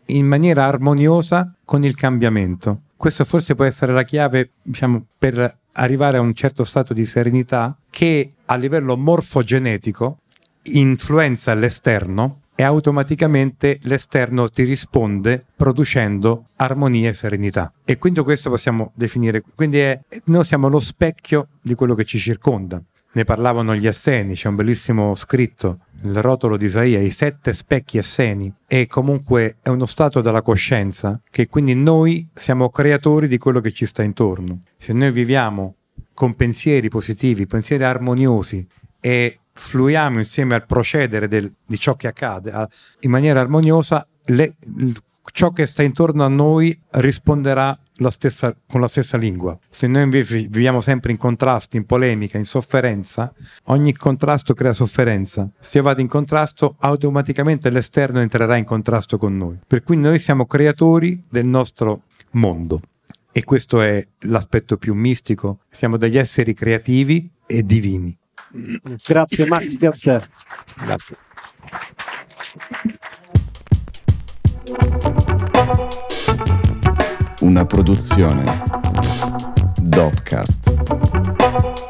in maniera armoniosa con il cambiamento. Questo forse può essere la chiave, diciamo, per arrivare a un certo stato di serenità che a livello morfogenetico influenza l'esterno e automaticamente l'esterno ti risponde producendo armonia e serenità. E quindi questo possiamo definire, quindi è, noi siamo lo specchio di quello che ci circonda. Ne parlavano gli Esseni, c'è un bellissimo scritto, il rotolo di Isaia, i sette specchi Esseni, e comunque è uno stato della coscienza che quindi noi siamo creatori di quello che ci sta intorno. Se noi viviamo con pensieri positivi, pensieri armoniosi e fluiamo insieme al procedere del, di ciò che accade a, in maniera armoniosa, le, ciò che sta intorno a noi risponderà la stessa, con la stessa lingua. Se noi invece viviamo sempre in contrasto, in polemica, in sofferenza, ogni contrasto crea sofferenza. Se io vado in contrasto, automaticamente l'esterno entrerà in contrasto con noi. Per cui noi siamo creatori del nostro mondo. E questo è l'aspetto più mistico. Siamo degli esseri creativi e divini. Grazie Max, grazie. Grazie. Una produzione Dopcast.